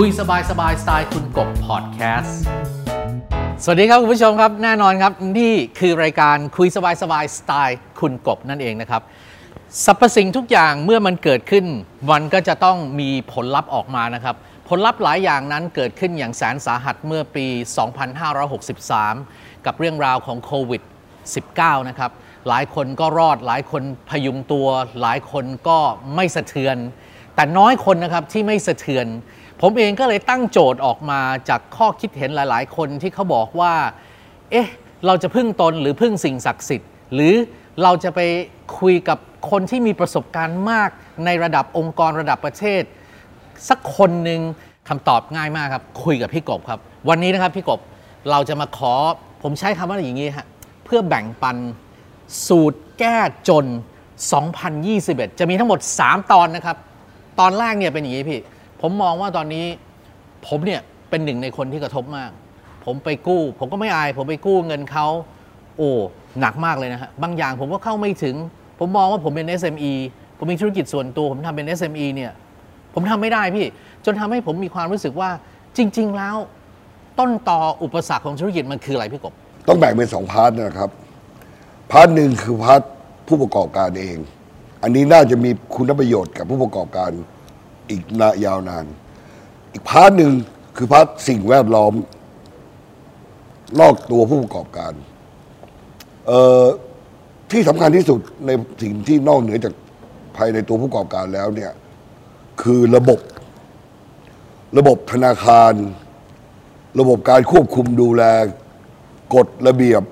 คุยสบายสบายสไตล์คุณกบพอดแคสต์ สวัสดีครับ คุณผู้ชมครับ แน่นอนครับ นี่คือรายการคุยสบายสบายสไตล์คุณกบนั่นเองนะครับสรรพสิ่งทุกอย่างเมื่อมันเกิดขึ้น มันก็จะต้องมีผลลัพธ์ออกมานะครับ ผลลัพธ์หลายอย่างนั้นเกิดขึ้นอย่างแสนสาหัสเมื่อปี 2563 กับเรื่องราวของโควิด 19 นะครับหลายคนก็รอดหลายคนพยุงตัว หลายคนก็ไม่สะเทือน แต่น้อยคนนะครับที่ไม่สะเทือน ผมเองก็เลยตั้งโจทย์ออกมาจากข้อคิดเห็นหลาย ๆ คนที่เขาบอกว่า เอ๊ะ เราจะพึ่งตนหรือพึ่งสิ่งศักดิ์สิทธิ์ หรือเราจะไปคุยกับคนที่มีประสบการณ์มากในระดับองค์กรระดับประเทศ สักคนหนึ่งคำตอบง่ายมากครับ คุยกับพี่กบครับ วันนี้นะครับพี่กบเราจะมาขอ ผมใช้คำว่าอย่างนี้ฮะเพื่อแบ่งปันสูตรแก้จน 2021 จะมีทั้งหมด 3 ตอนนะครับ ตอนแรกเนี่ยเป็นอย่างนี้พี่ ผมมองว่าตอนนี้ผมเนี่ยเป็นหนึ่งในคนที่กระทบมาก ผมไปกู้ ผมก็ไม่อาย ผมไปกู้เงินเขาโอ้หนักมากเลยนะฮะบางอย่างผมก็เข้าไม่ถึง ผมมองว่าผมเป็น SME ผมมีธุรกิจส่วนตัว ผมทำเป็น SME เนี่ยผมทำไม่ได้พี่ จนทำให้ผมมีความรู้สึกว่าจริง ๆ แล้ว ต้นต่ออุปสรรคของธุรกิจมันคืออะไรพี่กบ ต้องแบ่งเป็นสอง part นะครับ part หนึ่งคือ part ผู้ประกอบการเอง อันนี้น่าจะมีคุณประโยชน์กับผู้ประกอบการ อีกนานยาวนาน อีก part หนึ่งคือ part สิ่งแวดล้อม นอกตัวผู้ประกอบการ เอ่อที่สำคัญที่สุดในสิ่งที่นอกเหนือจากภายในตัวผู้ประกอบการแล้วเนี่ย คือระบบ ระบบธนาคาร ระบบการควบคุมดูแลกฎระเบียบ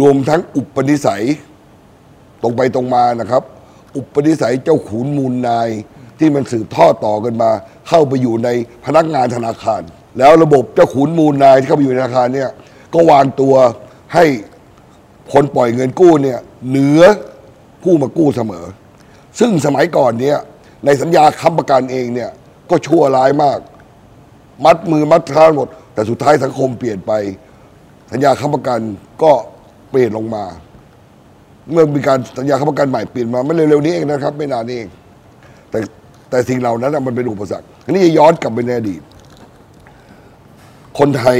รวมทั้งอุปนิสัย ตรงไปตรงมานะครับ อุปนิสัยเจ้าขุนมูลนาย ที่มันสืบทอดต่อกันมา เข้าไปอยู่ในพนักงานธนาคาร แล้วระบบเจ้าขุนมูลนายที่เข้าไปอยู่ในธนาคารเนี่ยก็วางตัวให้คนปล่อยเงินกู้เนี่ยเหนือผู้มากู้เสมอ ซึ่งสมัยก่อนเนี่ยในสัญญาค้ำประกันเองเนี่ยก็ชั่วร้ายมาก มัดมือมัดเท้าหมด แต่สุดท้ายสังคมเปลี่ยนไป สัญญาค้ำประกันก็เปลี่ยนลงมา เมื่อมีการสัญญาค้ำประกันใหม่เปลี่ยนมาไม่เร็วๆนี้เองนะครับ ไม่นานนี้เองแต่ แต่สิ่งเหล่านั้นน่ะมันเป็นอุปสรรคอันนี้จะย้อนกลับไปในอดีต คนไทย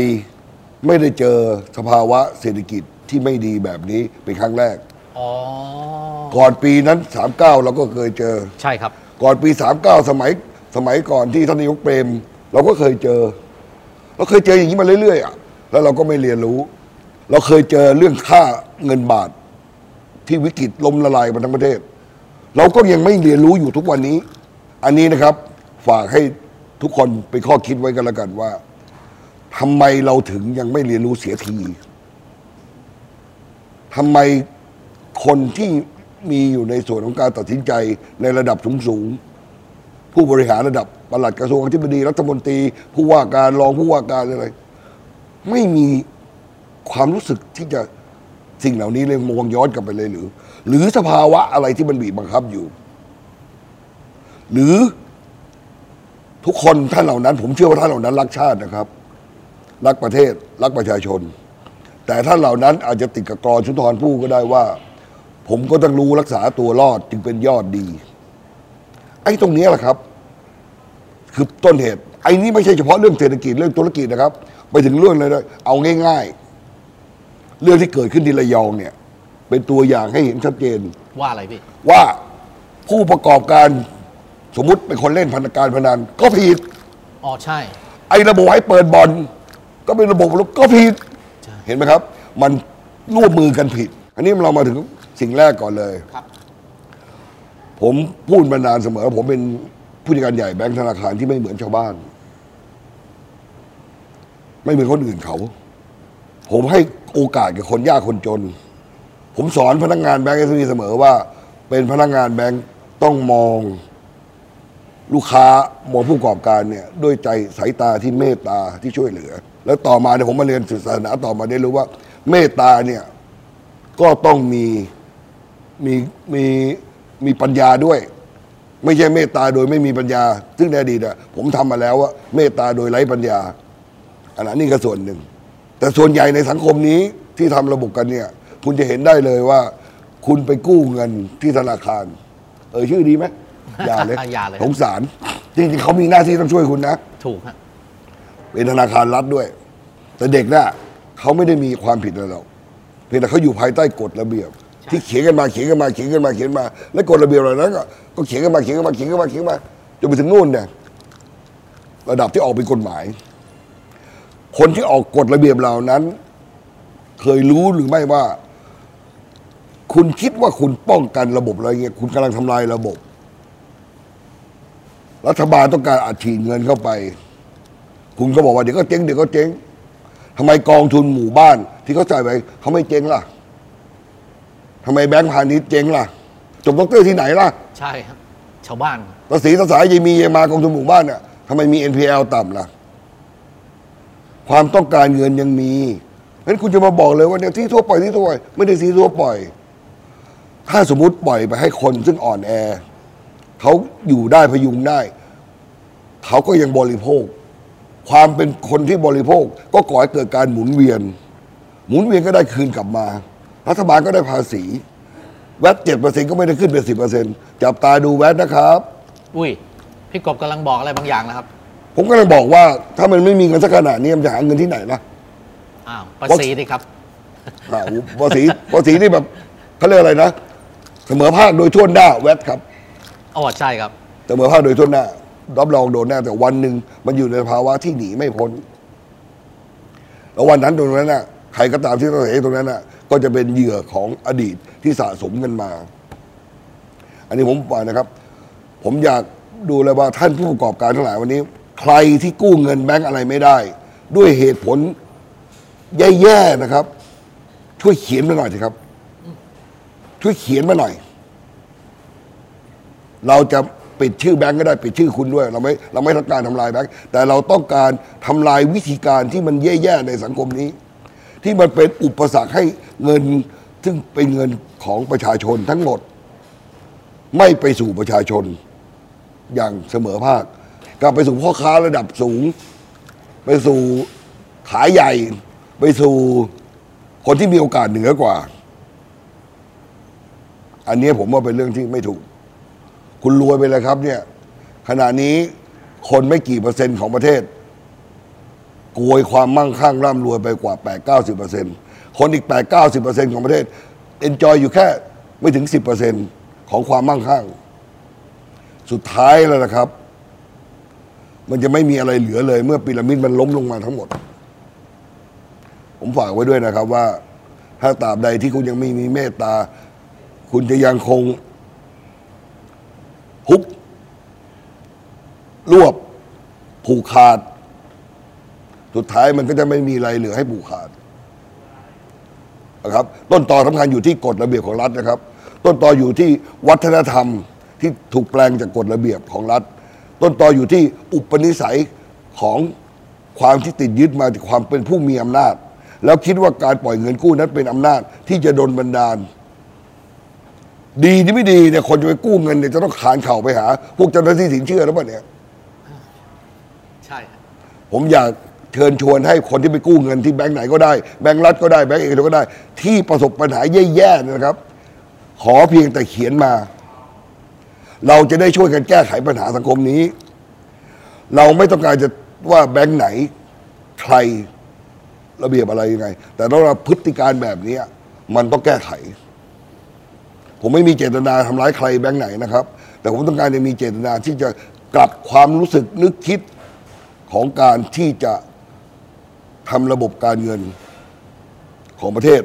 ไม่ได้เจอสภาวะเศรษฐกิจที่ไม่ดีแบบนี้เป็นครั้งแรกอ๋อก่อนปีนั้น 39 เราก็เคยเจอ ใช่ครับ ก่อนปี 39 สมัยสมัยก่อนที่ท่านนายกเปรม เราก็เคยเจอ เราเคยเจออย่างนี้มาเรื่อยๆอะแล้วเราก็ไม่เรียนรู้ เราเคยเจอเรื่องค่าเงินบาท ที่วิกฤตล้มละลายมาทั้งประเทศ เราก็ยังไม่เรียนรู้อยู่ทุกวันนี้ อันนี้นะครับฝากให้ทุกคนเป็นข้อคิดไว้กันแล้วกันว่าทำไมเราถึงยังไม่เรียนรู้เสียทีทำไมคนที่มีอยู่ในส่วนของการตัดสินใจในระดับสูงๆผู้บริหารระดับปลัดกระทรวงอธิบดีรัฐมนตรี ผู้ว่าการรองผู้ว่าการอะไร ไม่มีความรู้สึกที่จะสิ่งเหล่านี้เลยมองย้อนกลับไปเลยหรือ หรือสภาวะอะไรที่มันบีบบังคับอยู่ หรือทุกคนท่านเหล่านั้น ผมเชื่อว่าท่านเหล่านั้น รักชาตินะครับ รักประเทศรักประชาชน แต่ท่านเหล่านั้นอาจจะติดกับกรอนสุนทรภู่ก็ได้ว่า ผมก็ต้องรู้รักษาตัวรอดจึงเป็นยอดดี ไอ้ตรงเนี้ยแหละครับ คือต้นเหตุ ไอ้นี่ไม่ใช่เฉพาะเรื่องเศรษฐกิจเรื่องธุรกิจนะครับ ไปถึงเรื่องเลยนะเอาง่าย ๆ เรื่องที่เกิดขึ้นที่ระยองเนี่ย เป็นตัวอย่างให้เห็นชัดเจนว่าอะไรพี่ว่าผู้ประกอบการ สมมุติเป็นคนเล่นพนักการพนันก็ผิด อ๋อใช่ ไอ้ระบบให้เปิดบอลก็เป็นระบบก็ผิด ใช่ เห็นไหมครับ มันร่วมมือกันผิด อันนี้เรามาถึงสิ่งแรกก่อนเลย ครับ ผมพูดมานานเสมอ ผมเป็นผู้จัดการใหญ่แบงก์ธนาคารที่ไม่เหมือนชาวบ้าน ไม่เหมือนคนอื่นเขา ผมให้โอกาสกับคนยากคนจน ผมสอนพนักงานแบงก์เอสเสมอว่า เป็นพนักงานแบงก์ต้องมอง ลูกค้ามองผู้ประกอบการเนี่ยด้วยใจสายตาที่เมตตาที่ช่วยเหลือ แล้วต่อมาเนี่ยผมมาเรียนศาสนาต่อมาได้รู้ว่า เมตตาเนี่ยก็ต้องมีมีมีมีปัญญาด้วย ไม่ใช่เมตตาโดยไม่มีปัญญา ซึ่งในอดีตอะผมทำมาแล้วว่าเมตตาโดยไร้ปัญญาอันนั้นนี่ก็ส่วนหนึ่ง แต่ส่วนใหญ่ในสังคมนี้ที่ทำระบบกันเนี่ย คุณจะเห็นได้เลยว่า คุณไปกู้เงินที่ธนาคาร เออชื่อดีไหม ย่าเลยอย่าเลยสงสารจริงๆเขามีหน้าที่ต้องช่วยคุณนะ ถูกฮะเป็นธนาคารรัฐด้วย แต่เด็กน่ะเขาไม่ได้มีความผิดอะไรหรอกเพียงแต่เขาอยู่ภายใต้กฎระเบียบ ที่เขียนกันมาเขียนกันมาเขียนกันมาเขียนมา แล้วกฎระเบียบเหล่านั้นก็ก็เขียนกันมาเขียนกันมาเขียนกันมาเขียนกันมาจนไปถึงนู่นเนี่ยระดับที่ออกเป็นกฎหมาย คนที่ออกกฎระเบียบเหล่านั้น เคยรู้หรือไม่ว่า คุณคิดว่าคุณป้องกันระบบอะไรเงี้ยคุณกำลังทำลายระบบ รัฐบาลต้องการอัดฉีดเงินเข้าไป คุณก็บอกว่าเดี๋ยวก็เจ๊งเดี๋ยวก็เจ๊งทำไมกองทุนหมู่บ้าน ที่เขาจ่ายไปเขาไม่เจ๊งล่ะทำไมแบงก์พาณิชย์เจ๊งล่ะ จบด็อกเตอร์ที่ไหนล่ะ ใช่ครับ ชาวบ้านภาษีภาษายยังมียังมากองทุนหมู่บ้านเนี่ยทำไมมี NPL ต่ำล่ะ ความต้องการเงินยังมีงั้นคุณจะมาบอกเลยว่าเนี่ยที่ทั่วไปที่ทั่วไปไม่ได้ที่ทั่วไปถ้าสมมุติปล่อยไปให้คนซึ่งอ่อนแอ เขาอยู่ได้พยุงได้ เขาก็ยังบริโภค ความเป็นคนที่บริโภค ก็ก่อให้เกิดการหมุนเวียน หมุนเวียนก็ได้คืนกลับมา รัฐบาลก็ได้ภาษีแวดเจ็ดเปอร์เซ็นก็ไม่ได้ขึ้นเป็นสิบเปอร์เซ็นจับตาดูแวดนะครับ อุ้ย พี่กบกำลังบอกอะไรบางอย่างนะครับ ผมก็เลยบอกว่าถ้ามันไม่มีเงินสักขนาดนี้มันจะหาเงินที่ไหนล่ะอ้าวภาษีดิครับอ่าภาษีภาษีนี่แบบเขาเรียกอะไรนะ เสมอภาคโดยทั่วหน้าแวดครับ อ๋อใช่ครับ แต่เสมอภาคโดยทั่วหน้ารับรองโดนแน่แต่วันหนึ่งมันอยู่ในภาวะที่หนีไม่พ้นแล้ววันนั้นตรงนั้นน่ะใครก็ตามที่ต้องเสียตรงนั้นน่ะ ก็จะเป็นเหยื่อของอดีตที่สะสมกันมา อันนี้ผมบอกนะครับ ผมอยากดูเลยว่าท่านผู้ประกอบการทั้งหลายวันนี้ ใครที่กู้เงินแบงก์อะไรไม่ได้ ด้วยเหตุผลแย่ๆนะครับ ช่วยเขียนมาหน่อยสิครับ ช่วยเขียนมาหน่อย เราจะปิดชื่อแบงก์ก็ได้ปิดชื่อคุณด้วย เราไม่เราไม่ต้องการทำลายแบงก์แต่เราต้องการทำลายวิธีการที่มันแย่ๆในสังคมนี้ ที่มันเป็นอุปสรรคให้เงิน ซึ่งเป็นเงินของประชาชนทั้งหมด ไม่ไปสู่ประชาชนอย่างเสมอภาคกลับไปสู่พ่อค้าระดับสูง ไปสู่ขายใหญ่ ไปสู่คนที่มีโอกาสเหนือกว่า อันนี้ผมว่าเป็นเรื่องที่ไม่ถูก คุณรวยไปเลยครับเนี่ยขณะนี้คนไม่กี่เปอร์เซ็นต์ของประเทศโกยความมั่งคั่งร่ำรวยไปกว่า 8 9 0เปอร์เซ็นต์คนอีก 8 9 0เปอร์เซ็นต์ของประเทศเอนจอยอยู่แค่ไม่ถึง 10เปอร์เซ็นต์ของความมั่งคั่ง สุดท้ายแล้วนะครับ มันจะไม่มีอะไรเหลือเลย เมื่อพีระมิดมันล้มลงมาทั้งหมด ผมฝากไว้ด้วยนะครับว่า ถ้าตราบใดที่คุณยังไม่มีเมตตา คุณจะยังคง ฮุบรวบผูกขาด สุดท้ายมันก็จะไม่มีอะไรเหลือให้ผูกขาดนะครับ ต้นตอสำคัญอยู่ที่กฎระเบียบของรัฐนะครับ ต้นตออยู่ที่วัฒนธรรมที่ถูกแปลงจากกฎระเบียบของรัฐ ต้นตออยู่ที่อุปนิสัยของความที่ติดยึดมาจากความเป็นผู้มีอำนาจ แล้วคิดว่าการปล่อยเงินกู้นั้นเป็นอำนาจที่จะดลบันดาล ดีที่ไม่ดีเนี่ยคนจะไปกู้เงินเนี่ยจะต้องขานเข่าไปหา พวกเจ้าหน้าที่สินเชื่อแล้วป่ะเนี่ย ใช่ครับผมอยากเชิญชวนให้คนที่ไปกู้เงินที่แบงก์ไหนก็ได้แบงก์รัฐก็ได้แบงก์เอกชนก็ได้ ที่ประสบปัญหาแย่ๆเนยนะครับ ขอเพียงแต่เขียนมา เราจะได้ช่วยกันแก้ไขปัญหาสังคมนี้ เราไม่ต้องการจะว่าแบงก์ไหน ใครระเบียบอะไรยังไง แต่ต้องรับพฤติการแบบนี้มันต้องแก้ไข ผมไม่มีเจตนาทำร้ายใครแบงก์ไหนนะครับ แต่ผมต้องการจะมีเจตนาที่จะกลับความรู้สึกนึกคิดของการที่จะทำระบบการเงินของประเทศ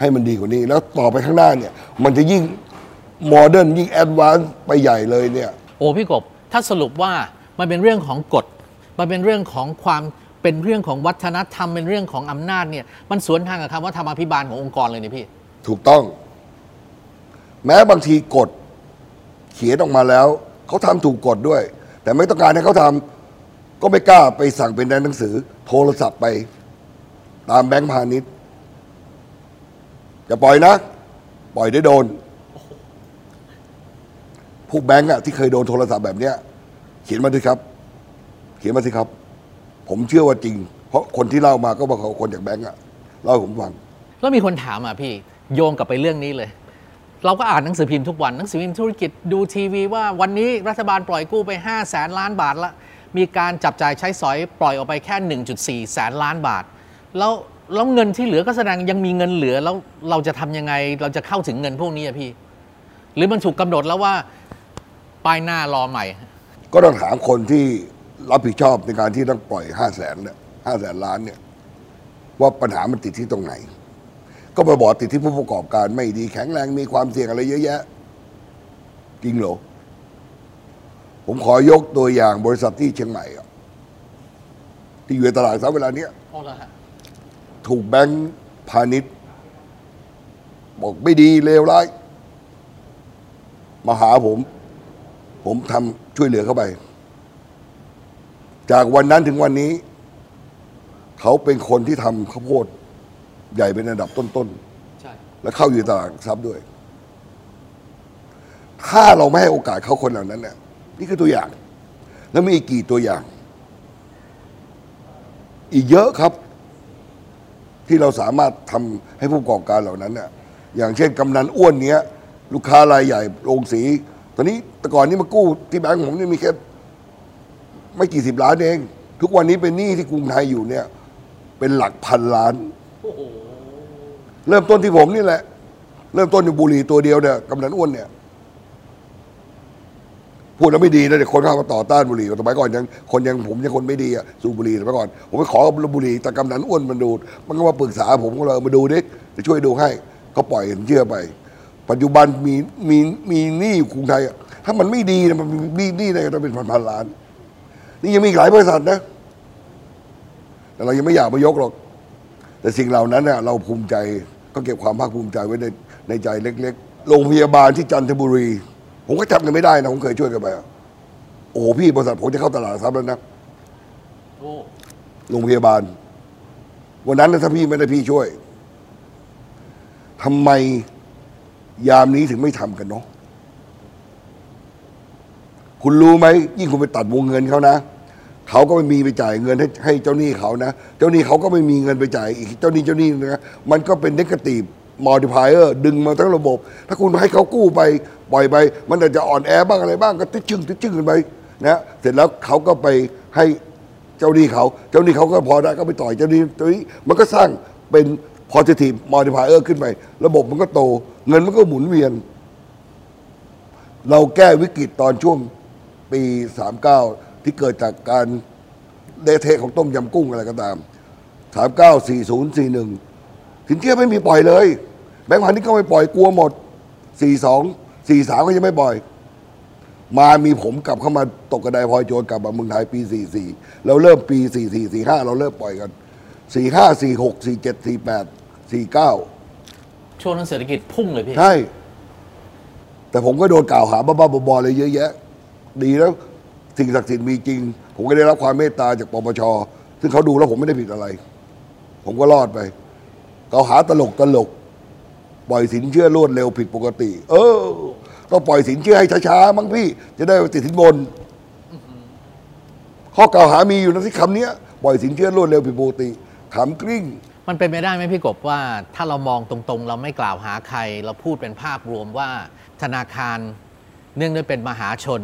ให้มันดีกว่านี้ แล้วต่อไปข้างหน้าเนี่ย มันจะยิ่ง modern ยิ่ง advance ไปใหญ่เลยเนี่ย โอ้พี่กบ ถ้าสรุปว่ามันเป็นเรื่องของกฎ มันเป็นเรื่องของความเป็นเรื่องของวัฒนธรรมเป็นเรื่องของอำนาจเนี่ย มันสวนทางกับคำว่าธรรมาภิบาลขององค์กรเลยนี่พี่ ถูกต้อง แม้บางทีกฎเขียนออกมาแล้วเขาทำถูกกฎด้วย แต่ไม่ต้องการให้เขาทำก็ไม่กล้าไปสั่งเป็นในหนังสือ โทรศัพท์ไป ตามแบงค์พาณิชย์อย่าปล่อยนะ ปล่อยได้โดนพวกแบงค์อะที่เคยโดนโทรศัพท์แบบเนี้ย เขียนมาสิครับ เขียนมาสิครับ ผมเชื่อว่าจริง เพราะคนที่เล่ามาก็บอกเขาคนจากแบงค์อะเล่าให้ผมฟัง แล้วมีคนถามอะพี่โยงกลับไปเรื่องนี้เลย เราก็อ่านหนังสือพิมพ์ทุกวันหนังสือพิมพ์ธุรกิจดูทีวีว่าวันนี้รัฐบาลปล่อยกู้ไป 5 0 0แสนล้านบาทละมีการจับจ่ายใช้สอยปล่อยออกไปแค่ 1.4 แสนล้านบาท แล้วแล้วเงินที่เหลือก็แสดงยังมีเงินเหลือแล้วเราจะทำยังไงเราจะเข้าถึงเงินพวกนี้อะพี่ หรือมันถูกกำหนดแล้วว่าป้ายหน้ารอใหม่ ก็ต้องถามคนที่รับผิดชอบในการที่ต้องปล่อยห้าแสนเนี่ยห้าแสนล้านเนี่ยว่าปัญหามันติดที่ตรงไหน ก็ไปบอกติดที่ผู้ประกอบการไม่ดีแข็งแรงมีความเสี่ยงอะไรเยอะแยะ จริงเหรอ ผมขอยกตัวอย่างบริษัทที่เชียงใหม่อะที่อยู่ในตลาดซับเวลาเนี้ยโอ้ละฮะถูกแบงค์พาณิชย์ บอกไม่ดีเลวร้ายมาหาผม ผมทำช่วยเหลือเข้าไป จากวันนั้นถึงวันนี้ เขาเป็นคนที่ทำข้าวโพด ใหญ่เป็นอันดับต้นใช่ๆและเข้าอยู่ในตลาดหลักทรัพย์ด้วย ถ้าเราไม่ให้โอกาสเขาคนเหล่านั้นเนี่ยนี่คือตัวอย่าง แล้วมีอีกกี่ตัวอย่าง อีกเยอะครับ ที่เราสามารถทำให้ผู้ประกอบการเหล่านั้นเนี่ยอย่างเช่นกำนันอ้วนเนี้ย ลูกค้ารายใหญ่โรงสี ตอนนี้แต่ก่อนนี้มากู้ที่แบงก์ผมนี่มีแค่ไม่กี่สิบล้านเอง ทุกวันนี้เป็นหนี้ที่กรุงไทยอยู่เนี่ย เป็นหลักพันล้าน โอ้โห เริ่มต้นที่ผมนี่แหละ เริ่มต้นอยู่บุรีตัวเดียวเนี่ยกำนันอ้วนเนี่ยพูดแล้วไม่ดีนะเด็กคนเข้ามาต่อต้านบุหรี่สมัยก่อนยังคนยังผมยังคนไม่ดีอะสูบบุหรี่สมัยก่อน ผมไปขอบุหรี่แต่กำนันอ้วนมันดูด มันก็มาปรึกษาผมก็เลยมาดูดิจะช่วยดูให้ก็ปล่อยเชื่อไป ปัจจุบันมีมีมีหนี้อยู่กรุงไทยอะถ้ามันไม่ดีนะมันมีหนี้ได้ต้องเป็นพันพันล้าน นี่ยังมีหลายบริษัทนะ แต่เรายังไม่อยากมายกหรอก แต่สิ่งเหล่านั้นน่ะเราภูมิใจก็เก็บความภาคภูมิใจไว้ในในใจเล็กๆ โรงพยาบาลที่จันทบุรี ผมก็จำกันไม่ได้นะ ผมเคยช่วยกันไปอะโอ้โหพี่บริษัทผมจะเข้าตลาดหลักทรัพย์แล้วนะโอ้โรงพยาบาล วันนั้นนะถ้าพี่ไม่ได้พี่ช่วยทำไมยามนี้ถึงไม่ทำกันเนาะคุณรู้ไหมยิ่งคุณไปตัดวงเงินเขานะ เขาก็ไม่มีไปจ่ายเงินให้ให้เจ้าหนี้เขานะ เจ้าหนี้เขาก็ไม่มีเงินไปจ่ายอีกเจ้าหนี้เจ้าหนี้นะมันก็เป็นเนกาทีฟมอ l ติพายเออร์ดึงมาทั้งระบบ ถ้าคุณให้เขากู้ไปปล่อยไป มันอาจจะอ่อนแอบ้างอะไรบ้างก็ติดจึงติดจึงกันไปนะเสร็จแล้วเขาก็ไปให้เจ้าหนี้เขา เจ้าหนี้เขาก็พอได้ก็ไปต่อยเจ้าหนี้เจ้าหนี้มันก็สร้างเป็น positive multiplier ขึ้นไประบบมันก็โต เงินมันก็หมุนเวียน เราแก้วิกฤตตอนช่วงปี 39 ที่เกิดจากการเดเทของต้มยำกุ้งอะไรก็ตาม 39 40 41สินเชื่อไม่มีปล่อยเลย แบงก์พาณิชย์ก็ไม่ปล่อยกลัวหมด 42 43 ก็ยังไม่ปล่อย มามีผมกลับเข้ามาตกกระไดพลอยโจรกลับมาเมืองไทยปี 44 เราเริ่มปี 44 45 เราเริ่มปล่อยกัน 45 46 47 48 49 ช่วงนั้นเศรษฐกิจพุ่งเลยพี่ ใช่ แต่ผมก็โดนกล่าวหาบ้าๆบอๆอะไรเยอะแยะ ดีแล้ว สิ่งศักดิ์สิทธิ์มีจริง ผมก็ได้รับความเมตตาจากปปช ซึ่งเขาดูแล้วผมไม่ได้ผิดอะไร ผมก็รอดไปกล่าวหาตลกตลก ปล่อยสินเชื่อรวดเร็วผิดปกติ เออต้องปล่อยสินเชื่อให้ช้าๆมั้งพี่ จะได้ติดสินบน ข้อกล่าวหามีอยู่นะที่คำนี้ปล่อยสินเชื่อรวดเร็วผิดปกติขำกริ้งมันเป็นไปได้ไหมพี่กบว่าถ้าเรามองตรงๆ เราไม่กล่าวหาใคร เราพูดเป็นภาพรวมว่าธนาคารเนื่องด้วยเป็นมหาชน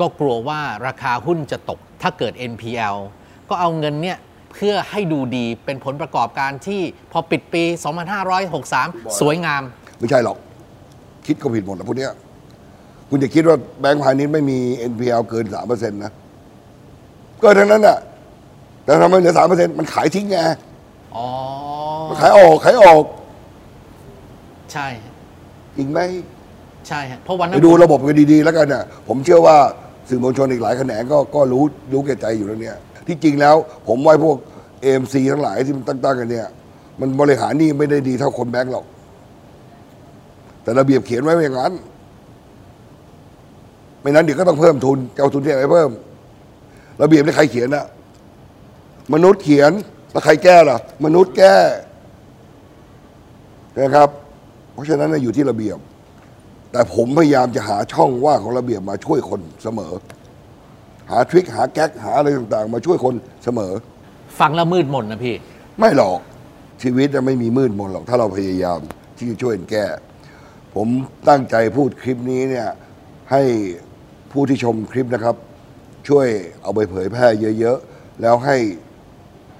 ก็กลัวว่าราคาหุ้นจะตก ถ้าเกิด NPL ก็เอาเงินเนี่ยเพื่อให้ดูดีเป็นผลประกอบการที่พอปิดปี 2563 สวยงาม ไม่ใช่หรอก คิดก็ผิดหมดนะพวกเนี้ยคุณจะคิดว่าแบงก์พาณิชย์ไม่มี NPL เกินสามเปอร์เซ็นต์นะเกินทั้งนั้นน่ะแต่ทำไมเหลือสามเปอร์เซ็นต์มันขายทิ้งไงอ๋อมันขายออกขายออกใช่จริงไหมใช่ฮะเพราะวันนั้ไปนดูระบบกันดีๆแล้วกันน่ะ ผมเชื่อว่า สื่อมวลชนอีกหลายแขนงก็ก็รู้รู้แก่ใจอยู่แล้วเนี่ย ที่จริงแล้วผมว่าพวก AMC ทั้งหลายที่มันตั้งๆกันเนี่ย มันบริหารหนี่ไม่ได้ดีเท่าคนแบงก์หรอก แต่ระเบียบเขียนไว้อย่างนั้น ไม่นั้นเดี๋ยวก็ต้องเพิ่มทุนจะเอาทุนที่ไหนเพิ่ม ระเบียบนี่ใครเขียนอะมนุษย์เขียนแล้วใครแก้ล่ะ มนุษย์แก้นะครับ เพราะฉะนั้นอยู่ที่ระเบียบ แต่ผมพยายามจะหาช่องว่างของระเบียบมาช่วยคนเสมอ หาทริคหาแก๊กหาอะไรต่างๆ มาช่วยคนเสมอ ฟังแล้วมืดมนนะพี่ ไม่หรอกชีวิตจะไม่มีมืดมนหรอกถ้าเราพยายามที่จะช่วยกันแก้ผผมตั้งใจพูดคลิปนี้เนี่ยให้ผู้ที่ชมคลิปนะครับ ช่วยเอาไปเผยแพร่เยอะๆ แล้วให้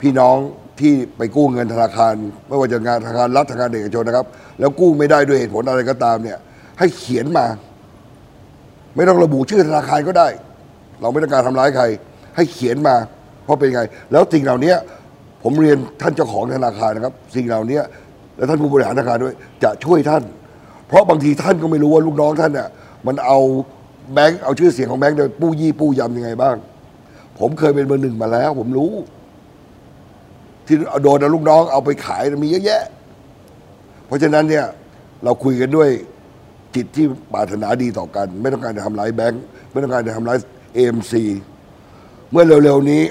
พี่น้องที่ไปกู้เงินธนาคาร ไม่ว่าจะงานธนาคารรัฐธนาคารเอกชนนะครับ แล้วกู้ไม่ได้ด้วยเหตุผลอะไรก็ตามเนี่ย ให้เขียนมา ไม่ต้องระบุชื่อธนาคารก็ได้ เราไม่ต้องการทำร้ายใคร ให้เขียนมา เพราะเป็นไง แล้วสิ่งเหล่านี้ผมเรียนท่านเจ้าของธนาคารนะครับ สิ่งเหล่านี้และท่านผู้บริหารธนาคารด้วย จะช่วยท่าน เพราะบางทีท่านก็ไม่รู้ว่าลูกน้องท่านเนี่ยมันเอาแบงค์เอาชื่อเสียงของแบงค์โดยปู้ยี่ปู้ยำยังไงบ้าง ผมเคยเป็นเบอร์หนึ่งมาแล้ว ผมรู้ ที่โดนลูกน้องเอาไปขายมีเยอะแยะ เพราะฉะนั้นเนี่ยเราคุยกันด้วย จิตที่ปรารถนาดีต่อกัน ไม่ต้องการจะทำร้ายแบงค์ไม่ต้องการจะทำร้าย AMC เมื่อเร็วๆนี้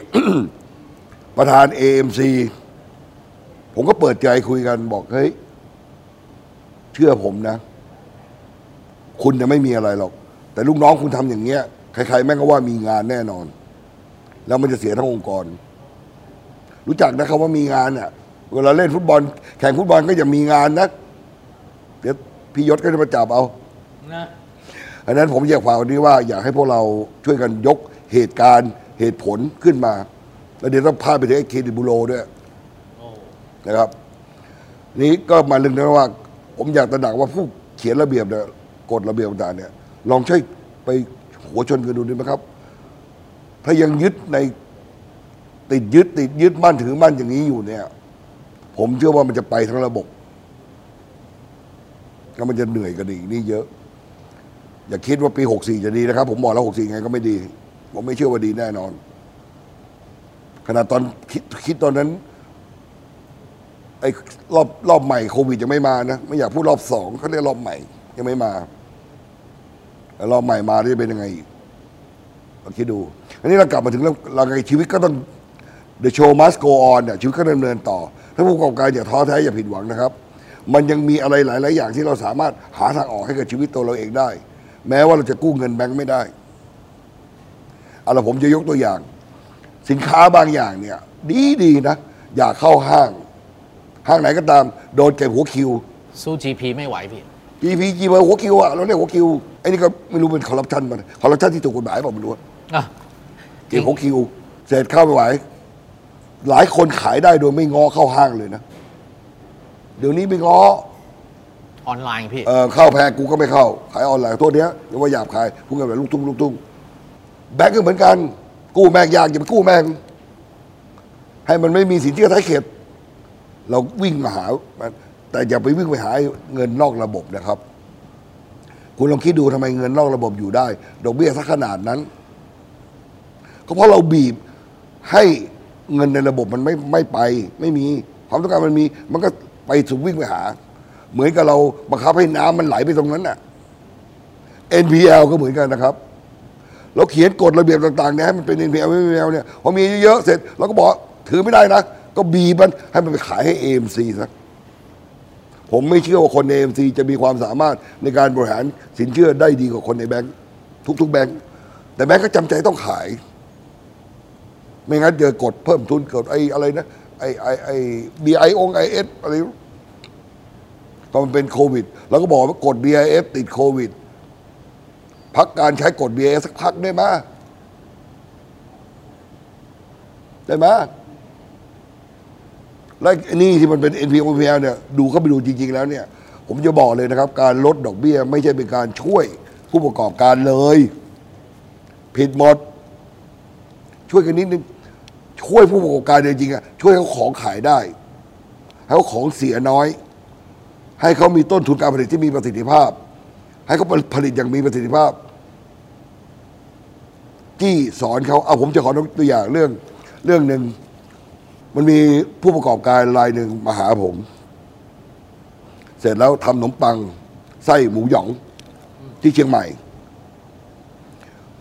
ประธาน AMC ผมก็เปิดใจคุยกันบอกเฮ้ยเชื่อผมนะ คุณจะไม่มีอะไรหรอก แต่ลูกน้องคุณทำอย่างเงี้ยใครๆแม่งก็ว่ามีงานแน่นอน แล้วมันจะเสียทั้งองค์กร รู้จักนะครับว่ามีงานเนี่ยเวลาเล่นฟุตบอล แข่งฟุตบอลก็จะมีงานนะเดี๋ยว พี่ยศก็จะมาจับเอานะอันนั้นผมอยากฝากวันนี้ว่าอยากให้พวกเราช่วยกันยกเหตุการณ์เหตุผลขึ้นมา แล้วเดี๋ยวต้องพาไปถึงไอ้เครดิตบูโรด้วยโอ้นะครับ นี้ก็มาเรื่องนั้นว่า ผมอยากตระหนักว่าผู้เขียนระเบียบเนี่ยกฎระเบียบต่างๆเนี่ย ลองช่วยไปหัวชนกันดูดีไหมครับ ถ้ายังยึดในติดยึดติดยึดมั่นถือมั่นอย่างนี้อยู่เนี่ย ผมเชื่อว่ามันจะไปทั้งระบบ แล้วมันจะเหนื่อยกันอีกนี่เยอะ อย่าคิดว่าปี 64 จะดีนะครับ ผมบอกแล้ว 64 ไงก็ไม่ดี ผมไม่เชื่อว่าดีแน่นอนขณะตอนคิดคิดตอนนั้น ไอ้รอบรอบใหม่โควิดยังไม่มานะ ไม่อยากพูดรอบสองเขาเรียกรอบใหม่ ยังไม่มาแล้วรอบใหม่มาจะเป็นยังไงอีกเราคิดดู อันนี้เรากลับมาถึงเรื่องเราไงชีวิตก็ต้อง the show must go on เนี่ยชีวิตก็ดำเนินต่อ ถ้าผู้ประกอบการอย่าท้อแท้อย่าผิดหวังนะครับ มันยังมีอะไรหลาย ๆ อย่างที่เราสามารถหาทางออกให้กับชีวิตตัวเราเองได้ แม้ว่าเราจะกู้เงินแบงก์ไม่ได้เอาละผมจะยกตัวอย่าง สินค้าบางอย่างเนี่ย ดีดีๆนะ อย่าเข้าห้าง ห้างไหนก็ตาม โดนเก็บหัวคิว สู้ GP ไม่ไหวพี่ GPG มาหัวคิวอะเราเรียกหัวคิวไอ้นี่ก็ไม่รู้เป็นคอร์รัปชันมันคอร์รัปชันที่ถูกกฎหมายเปล่าไม่รู้อะอะเก็บหัวคิว เสร็จเข้าไม่ไหว หลายคนขายได้โดยไม่ง้อเข้าห้างเลยนะ เดี๋ยวนี้ไม่ง้อออนไลน์พี่ เออเข้าแพงกูก็ไม่เข้า ขายออนไลน์ตัวเนี้ยยังว่าหยาบขายพูดกันแบบลูกทุ่งลูกทุ่งแบงก์ก็เหมือนกัน กู้แม่งยากอย่าไปกู้แม่ง ให้มันไม่มีสินเชื่อท้ายเขต เราวิ่งมาหา แต่อย่าไปวิ่งไปหาเงินนอกระบบนะครับ คุณลองคิดดูทำไมเงินนอกระบบอยู่ได้ ดอกเบี้ยสักขนาดนั้น ก็เพราะเราบีบให้เงินในระบบมันไม่ไม่ไป ไม่มีความต้องการมันมี มันก็ ไปสุวิ่งไปหา เหมือนกับเราบังคับให้น้ำมันไหลไปตรงนั้นน่ะ NPL ก็เหมือนกันนะครับ เราเขียนกฎระเบียบต่างๆเนี่ยให้มันเป็น NPL ไม่ NPL เนี่ยพอมีเยอะๆเสร็จเราก็บอกถือไม่ได้นะ ก็บีมันให้มันไปขายให้ AMC ซะผมไม่เชื่อว่าคนใน AMC จะมีความสามารถในการบริหารสินเชื่อได้ดีกว่าคนในแบงค์ทุกๆแบงค์แต่แบงค์ก็จำใจต้องขาย ไม่งั้นเจอกฎเพิ่มทุนกฎไอ้อะไรนะ ไอ้ไอ้ไอ้ BI องไอเอสอะไรตอนมันเป็นโควิดเราก็บอกว่ากฎ BIS ติดโควิด พักการใช้กฎ BIS สักพักได้ไหมได้ไหมและนี่ที่มันเป็น NPO NPL เนี่ยดูเข้าไปดูจริง ๆ แล้วเนี่ย ผมจะบอกเลยนะครับ การลดดอกเบี้ย ไม่ใช่เป็นการช่วยผู้ประกอบการเลย ผิดหมด ช่วยกันนิดนึง ช่วยผู้ประกอบการจริงๆอะช่วยเขาของขายได้ให้เขาของเสียน้อย ให้เขามีต้นทุนการผลิตที่มีประสิทธิภาพ ให้เขาผลิตอย่างมีประสิทธิภาพที่สอนเขาเอาผมจะขอยกตัวอย่างเรื่องเรื่องหนึ่งมันมีผู้ประกอบการรายหนึ่งมาหาผม เสร็จแล้วทำขนมปัง ไส้หมูหยองที่เชียงใหม่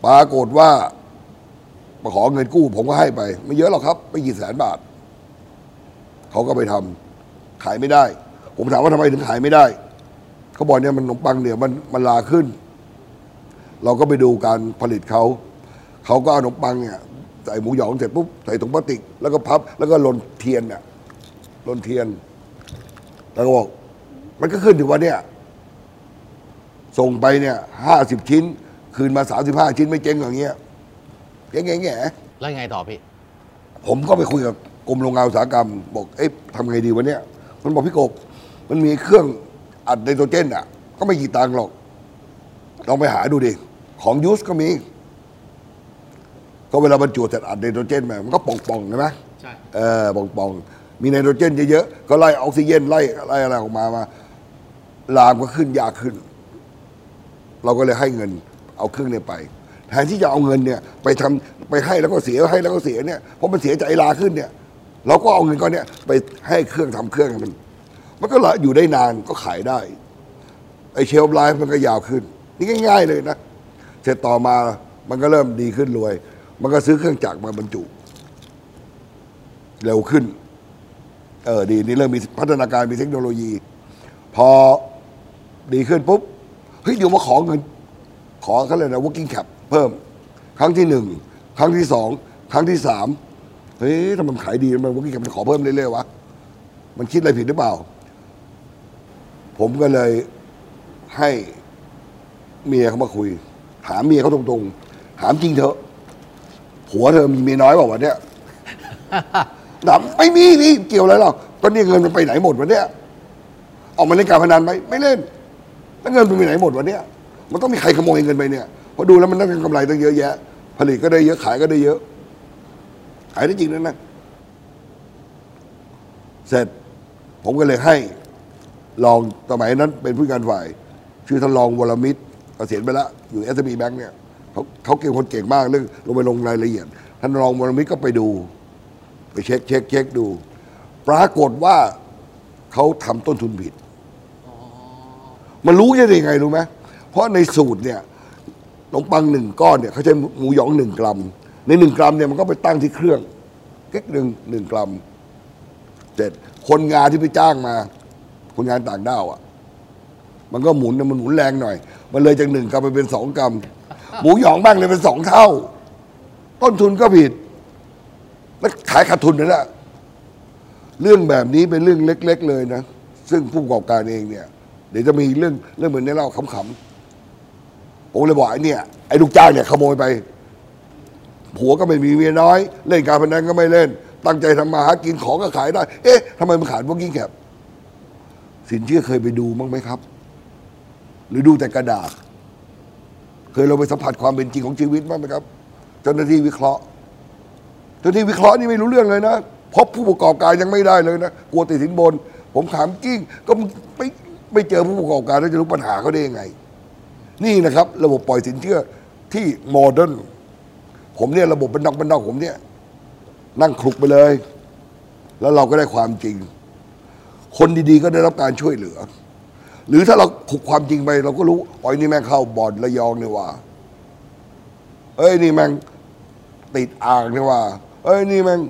ปรากฏว่า มาขอเงินกู้ ผมก็ให้ไป ไม่เยอะหรอกครับไม่กี่แสนบาท เขาก็ไปทำขายไม่ได้ ผมถามว่าทำไมถึงขายไม่ได้ เขาบอกเนี่ยมันขนมปังเนี่ยมันมันลาขึ้น เราก็ไปดูการผลิตเขา เขาก็เอาขนมปังเนี่ยใส่หมูหยองเสร็จปุ๊บใส่ถุงพลาสติก แล้วก็พับ แล้วก็ลนเทียนเนี่ยลนเทียน แล้วก็บอกมันก็ขึ้นอยู่ว่าเนี่ยส่งไปเนี่ยห้าสิบชิ้น คืนมาสามสิบห้าชิ้นไม่เจ๊งอย่างเงี้ย แง่แง่แง่แล้วยังไงต่อพี่ ผมก็ไปคุยกับกรมโรงงานอุตสาหกรรม บอกเอ๊ะทำไงดีวะเนี่ยมันบอกพี่กบมันมีเครื่องอัดไนโตรเจนอะ ก็ไม่กี่ตังค์หรอก ลองไปหาดูดิ ของยูสก็มี ก็เวลาบรรจุเสร็จอัดไนโตรเจนมามันก็ป่องๆใช่ไหมใช่เออป่องๆ มีไนโตรเจนเยอะๆ ก็ไล่ออกซิเจนไล่ไล่อะไรออกมามาลามก็ขึ้นยากขึ้น เราก็เลยให้เงิน เอาเครื่องเนี่ยไป แทนที่จะเอาเงินเนี่ยไปทำไปให้แล้วก็เสียให้แล้วก็เสียเนี่ยเพราะมันเสียใจลาขึ้นเนี่ย เราก็เอาเงินก้อนเนี้ยไปให้เครื่องทำเครื่องมันมันก็ละอยู่ได้นานก็ขายได้ไอเชลฟ์ไลฟ์มันก็ยาวขึ้น นี่ง่าย ๆเลยนะเสร็จต่อมามันก็เริ่มดีขึ้นรวย มันก็ซื้อเครื่องจักรมาบรรจุ เร็วขึ้น เออดีนี่เริ่มมีพัฒนาการมีเทคโนโลยี พอดีขึ้นปุ๊บเฮ้ยเดี๋ยวมาขอเงิน ขอเขาเลยนะ working cap เพิ่ม ครั้งที่หนึ่งครั้งที่สองครั้งที่สามเฮ้ยทำไมมันขายดีทำไม working cap มันขอเพิ่มเรื่อยๆวะมันคิดอะไรผิดหรือเปล่า ผมก็เลยให้เมียเขามาคุย ถามเมียเขาตรงๆ ถามจริงเถอะผัวเธอมีเมียน้อยเปล่าวะเนี่ยหนัไม่มีนี่เกี่ยวอะไรหรอกก็เนี่เงินมันไปไหนหมดวะเนี่ยออกมาเล่นการพนันไหมไม่เล่นแล้วเงินมันไปไหนหมดวะเนี่ยมันต้องมีใครขโมยเงินไปเนี่ย เพราะดูแล้วมันได้กำไรตั้งเยอะแยะ ผลิตก็ได้เยอะขายก็ได้เยอะ ขายได้จริงนั่นน่ะเสร็จผมก็เลยให้รองสมัยนั้นเป็นผู้การฝ่าย ชื่อท่านรองวรมิตรเกษียณไปแล้วอยู่ SME Bank เนี่ยเขาเขาเก่งคนเก่งมากเรื่องลงไปลงรายละเอียด ท่านรองวรมิตรก็ไปดู ไปเช็คเช็คเช็คดู ปรากฏว่าเขาทำต้นทุนผิด มันรู้ยังไงรู้ไหมเพราะในสูตรเนี่ย นมปังหนึ่งก้อนเนี่ยเขาใช้หมูหยองหนึ่งกรัม ในหนึ่งกรัมเนี่ยมันก็ไปตั้งที่เครื่องเก๊กหนึ่งหนึ่งกรัมเสร็จคนงานที่ไปจ้างมา คนงานต่างด้าวอะ มันก็หมุนนะมันหมุนแรงหน่อย มันเลยจากหนึ่งกรัมไปเป็นสองกรัม หมูหยองบ้างเลยเป็นสองเท่า ต้นทุนก็ผิดแล้วขายขาดทุนนั่นแหละเรื่องแบบนี้เป็นเรื่องเล็ก ๆ เลยนะ ซึ่งผู้ประกอบการเองเนี่ย เดี๋ยวจะมีเรื่องเรื่องเหมือนนี้เล่าขำๆ ผมเลยบอกไอ้เนี่ยไอ้ลูกจ้างเนี่ยขโมยไป ผัวก็ไม่มีเมียน้อย เล่นการพนันก็ไม่เล่น ตั้งใจทำมาหากินของก็ขายได้ เอ๊ะทำไมมันขายพวกกิ้งแคบสินเชื่อเคยไปดูมั้งไหมครับ หรือดูแต่กระดาษ เคยเราไปสัมผัสความเป็นจริงของชีวิตบ้างไหมครับ เจ้าหน้าที่วิเคราะห์ เจ้าหน้าที่วิเคราะห์นี่ไม่รู้เรื่องเลยนะเพราะผู้ประกอบการยังไม่ได้เลยนะกลัวติดสินบน ผมถามจริงก็ไม่ไม่เจอผู้ประกอบการแล้วจะรู้ปัญหาเขาได้ยังไง นี่นะครับระบบปล่อยสินเชื่อที่โมเดิร์นผมเนี่ยระบบบันดอกบันดอกผมเนี่ย นั่งคลุกไปเลย แล้วเราก็ได้ความจริง คนดีๆ ก็ได้รับการช่วยเหลือ หรือถ้าเราขลุกความจริงไป เราก็รู้อ๋อนี่แม่งเข้าบ่อนระยองนี่ว่า เอ้ยนี่แม่งติดอ่างนี่ว่า เอ้ยนี่แม่ง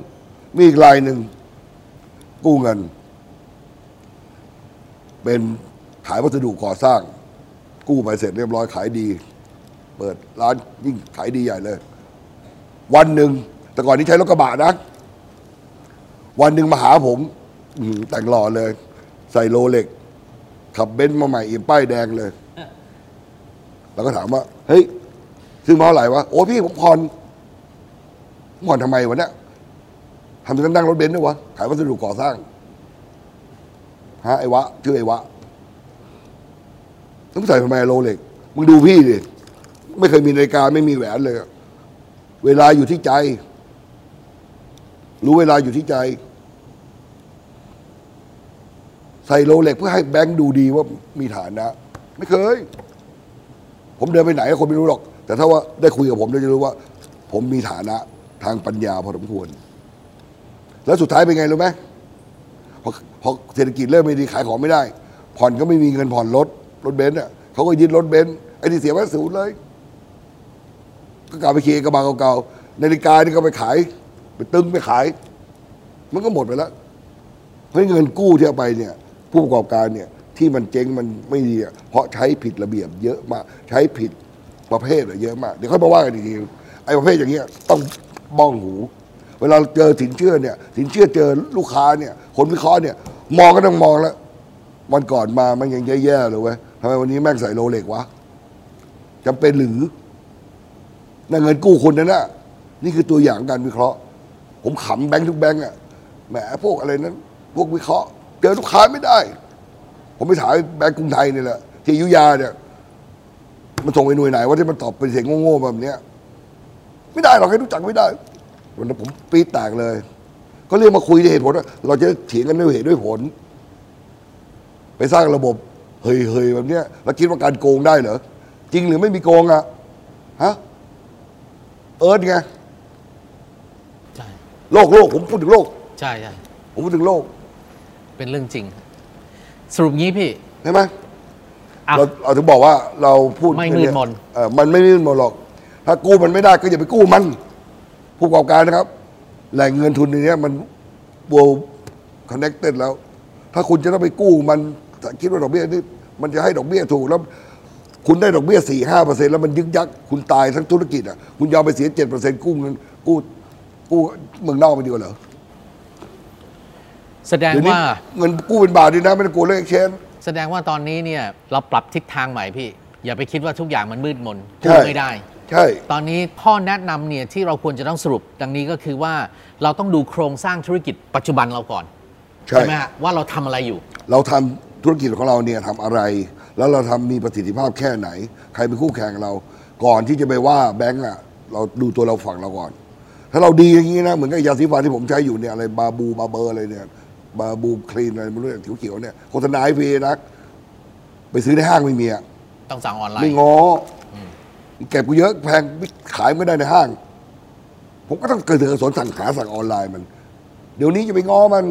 มีอีกรายหนึ่งกู้เงิน เป็นขายวัสดุก่อสร้าง กู้ไปเสร็จเรียบร้อยขายดี เปิดร้านยิ่งขายดีใหญ่เลย วันหนึ่งแต่ก่อนนี้ใช้รถกระบะนะ วันหนึ่งมาหาผมแต่งหล่อเลย ใส่โรเล็ก ขับเบนซ์มาใหม่อีกป้ายแดงเลย แล้วก็ถามว่า เฮ้ยซื้อมาเท่าไหร่วะโอ้พี่ผมผ่อนผ่อนทำไมวะเนี่ยทำไมต้องนั่งรถเบนซ์ด้วยวะขายวัสดุก่อสร้างฮะไอ้วะชื่อไอ้วะ ต้องใส่ทำไมโรเล็กมึงดูพี่ดิไม่เคยมีนาฬิกาไม่มีแหวนเลยเวลาอยู่ที่ใจ รู้เวลาอยู่ที่ใจ ใส่โรเล็กเพื่อให้แบงค์ดูดีว่ามีฐานะ ไม่เคย ผมเดินไปไหนคนไม่รู้หรอก แต่ถ้าว่าได้คุยกับผมเราจะรู้ว่า ผมมีฐานะทางปัญญาพอสมควร แล้วสุดท้ายเป็นไงรู้ไหมพอพอเศรษฐกิจเริ่มไม่ดีขายของไม่ได้ ผ่อนก็ไม่มีเงินผ่อนรถ รถเบนซ์อะเขาก็ยึดรถเบนซ์ไอ้ที่เสียไว้ศูนย์เลย ก็กลับไปเคลียร์กระบะเก่าๆนาฬิกานี่ก็ไปขาย ไปตึงไปขาย มันก็หมดไปแล้วเพราะเงินกู้ที่เอาไปเนี่ย ผู้ประกอบการเนี่ย ที่มันเจ๊งมันไม่ดีอะเพราะใช้ผิดระเบียบ เยอะมากใช้ผิดประเภทอะเยอะมากเดี๋ยวค่อยมาว่ากันอีกทีไอ้ประเภทอย่างเงี้ยต้องบ้องหู เวลาเจอสินเชื่อเนี่ย สินเชื่อเจอลูกค้าเนี่ย คนวิเคราะห์เนี่ย มองก็ต้องมองแล้ววันก่อนมามันยังแย่ๆเลยเว้ย ทำไมวันนี้แม่งใส่โรเล็กวะจำเป็นหรือนั่นเงินกู้คนนั้นน่ะนี่คือตัวอย่างการวิเคราะห์ ผมขำแบงค์ทุกแบงค์อะแหมพวกอะไรนั้น พวกวิเคราะห์เจอลูกค้าไม่ได้ ผมไปถามแบงค์กรุงไทยนี่แหละที่อยุยาเนี่ย มันส่งไปหน่วยไหนว่าที่มันตอบเป็นเสียงโง่ๆแบบเนี้ย ไม่ได้หรอกให้รู้จักไม่ได้วันนั้นผมปีแตกเลย ก็เรียกมาคุยด้วยเหตุผลว่าเราจะเถียงกันด้วยเหตุด้วยผล ไปสร้างระบบ เฮ้ยๆแบบเนี้ยแล้วคิดว่าการโกงได้เหรอจริงหรือไม่มีโกงอะฮะเอิร์ธไงใช่โลกโลกผมพูดถึงโลก ใช่ใช่ผมพูดถึงโลก เป็นเรื่องจริง สรุปงี้พี่ใช่ไหมอะ เราเราถึงบอกว่าเราพูดไม่มืดมน เออมันไม่มืดมนหรอก ถ้ากู้มันไม่ได้ก็อย่าไปกู้มัน ผู้ประกอบการนะครับ แหล่งเงินทุนในเนี้ยมัน world connected แล้ว ถ้าคุณจะต้องไปกู้มัน คิดว่าดอกเบี้ยนี่มันจะให้ดอกเบี้ยถูกแล้ว คุณได้ดอกเบี้ยสี่ห้าเปอร์เซ็นแล้วมันยึกยักคุณตายทั้งธุรกิจอะคุณยอมไปเสียเจ็ดเปอร์เซ็นกู้เงินกู้กู้เมืองนอกไปดีกว่าเหรอแสดงเดี๋ยวนี้ว่าเงินกู้เป็นบาทดีนะไม่ต้องกลัวเรื่องเชนแสดงว่าตอนนี้เนี่ยเราปรับทิศทางใหม่พี่ อย่าไปคิดว่าทุกอย่างมันมืดมนใช่พูดไม่ได้ ใช่ ตอนนี้ข้อแนะนำเนี่ยที่เราควรจะต้องสรุป ดังนี้ก็คือว่าเราต้องดูโครงสร้างธุรกิจปัจจุบันเราก่อนใช่ ไหมฮะว่าเราทำอะไรอยู่ เราทำ ธุรกิจของเราเนี่ยทำอะไร แล้วเราทำมีประสิทธิภาพแค่ไหน ใครเป็นคู่แข่งเรา ก่อนที่จะไปว่าแบงก์อะเราดูตัวเราฝั่งเราก่อน ถ้าเราดีอย่างนี้นะเหมือนกับยาสีฟันที่ผมใช้อยู่เนี่ยอะไรบาบูบาเบอร์อะไรเนี่ยบาบูคลีนอะไรไม่รู้เนี่ยเขียวๆเนี่ยโฆษณาให้ฟรีนะไปซื้อในห้างไม่มีอะต้องสั่งออนไลไม่น์งออเก็บกูเยอะแพงขายไม่ได้ในห้าง ผมก็ต้องเกิดสนสั่งหาสั่งออนไลน์มัน เดี๋ยวนี้จะไปง้อมัน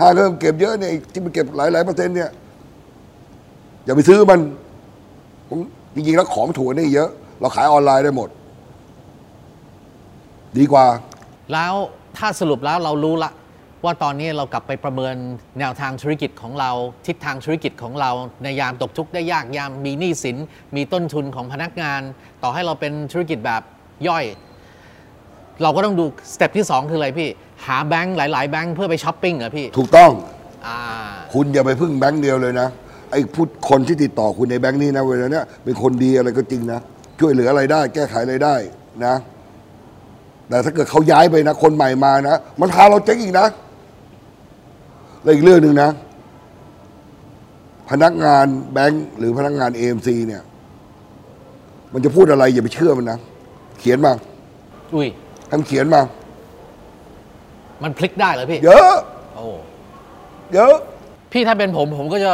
ห้างเริ่มเก็บเยอะเนี่ยไอ้ที่มันเก็บหลายหลายๆเปอร์เซ็นต์เนี่ย อย่าไปซื้อมันผมจริงๆแล้วของถูกกว่านี่เยอะ เราขายออนไลน์ได้หมด ดีกว่า แล้วถ้าสรุปแล้วเรารู้ละว่าตอนนี้เรากลับไปประเมินแนวทางธุรกิจของเรา ทิศทางธุรกิจของเราในยามตกทุกข์ได้ยากยามมีหนี้สิน มีต้นทุนของพนักงาน ต่อให้เราเป็นธุรกิจแบบย่อย เราก็ต้องดูสเต็ปที่ 2 คืออะไรพี่ หาแบงค์หลาย ๆ แบงค์เพื่อไปช้อปปิ้งเหรอพี่ ถูกต้องอ่าคุณอย่าไปพึ่งแบงค์เดียวเลยนะ ไอ้พูดคนที่ติดต่อคุณในแบงค์นี้นะเวลาเนี้ยเป็นคนดีอะไรก็จริงนะช่วยเหลืออะไรได้ แก้ไขอะไรได้นะ แต่ถ้าเกิดเขาย้ายไปนะ คนใหม่มานะมันพาเราเจ๊งอีกนะแล้วอีกเรื่องหนึ่งนะ พนักงานแบงค์หรือพนักงาน AMC เนี่ย มันจะพูดอะไรอย่าไปเชื่อมันนะเขียนมาอุ้ยทำเขียนมา มันพลิกได้เหรอพี่ เยอะ โอ้ เยอะ พี่ถ้าเป็นผมผมก็จะ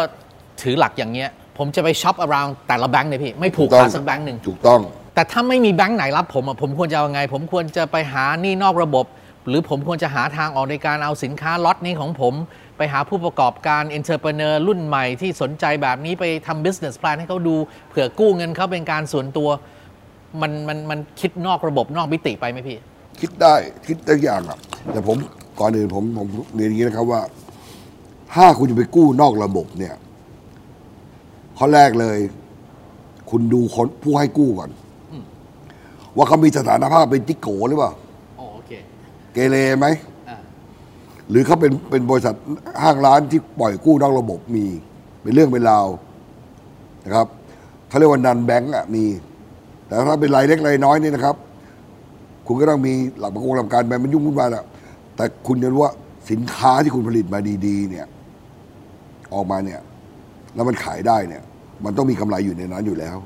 ถือหลักอย่างเงี้ย ผมจะไปช็อป around แต่ละแบงค์เลยพี่ ไม่ผูกถูกต้ขาองดสักแบงค์หนึ่งถูกต้อง แต่ถ้าไม่มีแบงค์ไหนรับผมอะผมควรจะเอาไง ผมควรจะไปหาหนี้นอกระบบ หรือผมควรจะหาทางออกในการเอาสินค้าล็อตนี้ของผม ไปหาผู้ประกอบการ entrepreneur รุ่นใหม่ที่สนใจแบบนี้ไปทำ business plan ให้เขาดูเผื่อกู้เงินเขาเป็นการส่วนตัวมันมันมันคิดนอกระบบนอกมิติไปไหมพี่ คิดได้คิดได้อย่างอะแต่ผมก่อนอื่นผมผมเรียนอย่างนี้นะครับว่า ถ้าคุณจะไปกู้นอกระบบเนี่ย ข้อแรกเลย คุณดูคนผู้ให้กู้ก่อน ว่าเขามีสถานภาพเป็นจิกโกหรือเปล่าโอโอเคเกเรไหมอ่าหรือเขาเป็นเป็นบริษัทห้างร้านที่ปล่อยกู้นอกระบบมี เป็นเรื่องเป็นราวนะครับเขาเรียกว่านันแบงก์อะมี แต่ถ้าเป็นรายเล็กรายน้อยนี่นะครับ คุณก็ต้องมีหลักประกันหลักการแบงมันยุ่งวุ่นวายแหละแต่คุณจะรู้ว่าสินค้าที่คุณผลิตมาดี ๆ เนี่ย ออกมาเนี่ย แล้วมันขายได้เนี่ย มันต้องมีกำไรอยู่ในนั้นอยู่แล้ว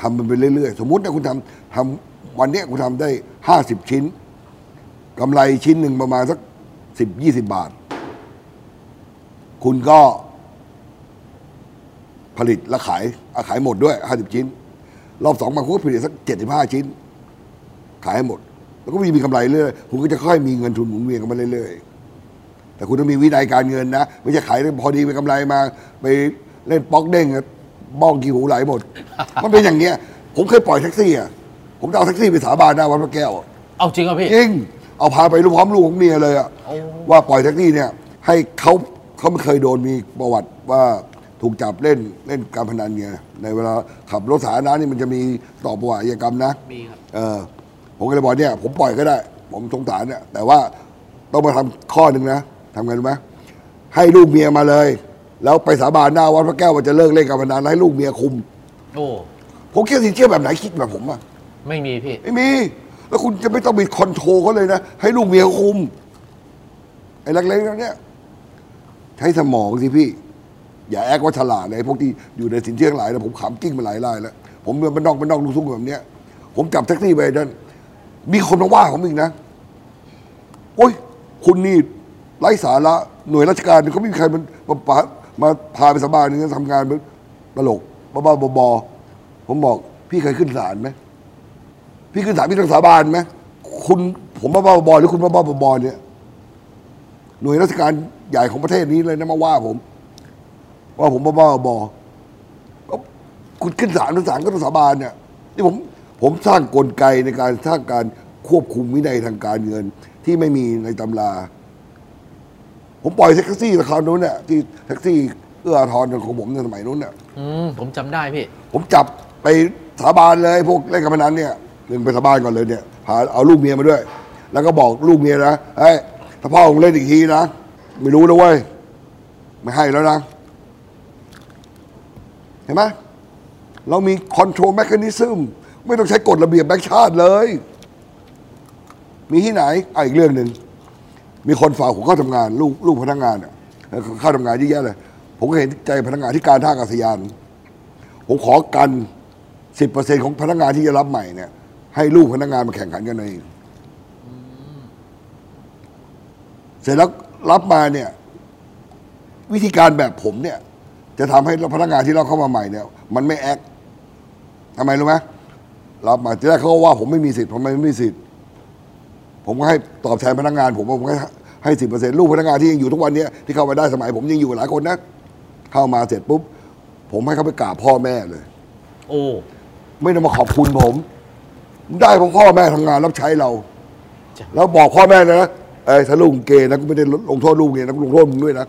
ทำมันไปเรื่อยๆ สมมุตินี่ยคุณทำทำวันนี้คุณทำได้ห้าสิบชิ้นกำไรชิ้นหนึ่งประมาณสักสิบยี่สิบาท คุณก็ผลิตและขายอะขายหมดด้วยห้าสิบชิ้น รอบสองมาคุณก็ผลิตสักเจ็ดสิบห้าชิ้น ขายให้หมด แล้วก็มีมีกำไรเรื่อยคุณก็จะค่อยมีเงินทุนหมุนเวียนกันมาเรื่อยๆ แต่คุณต้องมีวินัยการเงินนะ ไม่ใช่ขายได้พอดีเป็นกำไรมา ไปเล่นป๊อกเด้งอะบ้องกี่หูไหลหมด มันเป็นอย่างเงี้ย ผมเคยปล่อยแท็กซี่อะผมจะเอาแท็กซี่ไปสาบานหน้าวัดพระแก้วอะเอาจริงเหรอพี่ จริงเอาพาไปรู้พร้อมลูกของเมียเลยอะโอ้ว่าปล่อยแท็กซี่เนี่ย ให้เขาเขาไม่เคยโดนมีประวัติว่าถูกจับเล่นเล่นการพนันไงในเวลาขับรถสาธารณะนี่มันจะมีต่อประวัติอาชญากรรมนะมีครับเออผมก็เลยบอกเนี่ย ผมปล่อยก็ได้ ผมสงสารเนี่ยแต่ว่าต้องมาทำข้อหนึ่งนะ ทำไงรู้ไหมให้ลูกเมียมาเลย แล้วไปสาบานหน้าวัดพระแก้วว่าจะเลิกเล่นการพนันแล้วให้ลูกเมียคุม โอ้ผมคิดสินเชื่อแบบไหนคิดแบบผมอะไม่มีพี่ ไม่มี แล้วคุณจะไม่ต้องมีคอนโทรลเขาเลยนะ ให้ลูกเมียเขาคุม ไอ้เล็กๆแล้วเนี่ยใช้สมองสิพี่ อย่าแอคว่าฉลาดเลยพวกที่อยู่ในสินเชื่อทั้งหลายนะผมขำกิ้งมาหลายรายแล้ว ผมเป็นนอกเป็นนอกลูกทุ่งแบบเนี้ย ผมจับแท็กซี่ไปนั่นมีคนมาว่าผมอีกนะโอ้ย คุณนี่ ไร้สาระหน่วยราชการเขาไม่มีใครมันมามาพาไปสบายนี่ทำงานเป็นตลกบ้าๆบอๆผมบอกพี่เคยขึ้นศาลไหมพี่ขึ้นศาลพี่ต้องสาบานไหมคุณผมบ้าๆบอๆหรือคุณบ้าๆบอๆเนี่ยหน่วยราชการใหญ่ของประเทศนี้เลยนะมาว่าผม ว่าผมบ้าๆบอๆก็คุณขึ้นศาลศาลก็ต้องสาบานเนี่ยนี่ผมผมสร้างกลไกในการสร้างการควบคุมวินัยทางการเงิน ที่ไม่มีในตำรา ผมปล่อยแท็กซี่ราคาโน้นเนี่ยที่แท็กซี่เอื้ออาทรของผมในสมัยนู้นเนี่ยอืมผมจำได้พี่ ผมจับไปสาบานเลยพวกเล่นการพนันเนี่ยหนึ่งไปสาบานก่อนเลยเนี่ยพาเอาลูกเมียมาด้วย แล้วก็บอกลูกเมียนะเฮ้ยถ้าพ่อมึงเล่นอีกทีนะไม่รู้นะเว้ยไม่ให้แล้วนะเห็นไหมเรามีคอนโทรลแมค a นิซึมไม่ต้องใช้กฎระเบียบแบงค์ชาติเลย มีที่ไหนอะอีกเรื่องหนึ่ง มีคนฝากผมเข้าทำงาน ลูกลูกพนักงานเนี่ยเข้าทำงานเยอะแยะเลย ผมก็เห็นใจพนักงานที่การท่าอากาศยาน ผมขอกันสิบเปอร์เซ็นของพนักงานที่จะรับใหม่เนี่ย ให้ลูกพนักงานมาแข่งขันกันเองเสร็จแล้วรับมาเนี่ย วิธีการแบบผมเนี่ย จะทำให้พนักงานที่เราเข้ามาใหม่เนี่ย มันไม่แอคทำไมรู้ไหมรับมาทีแรกเขาก็ว่าผมไม่มีสิทธิ์ผมไม่มีสิทธิ์ ผมก็ให้ตอบแทนพนักงาน ผมว่าผมให้ให้สิบเปอร์เซ็นลูกพนักงานที่ยังอยู่ทุกวันเนี้ยที่เข้ามาได้สมัย ผมยังอยู่กับหลายคนนะเข้ามาเสร็จปุ๊บ ผมให้เขาไปกราบพ่อแม่เลย โอ้ไม่ได้มาขอบคุณผม ได้เพราะพ่อแม่ทำงานรับใช้เราจ้ะแล้วบอกพ่อแม่นะเอ้ยถ้าลูกมึงเกย์นะกูไม่ได้ลงโทษลูกเนี่ยนะกูลงโทษมึงด้วยนะ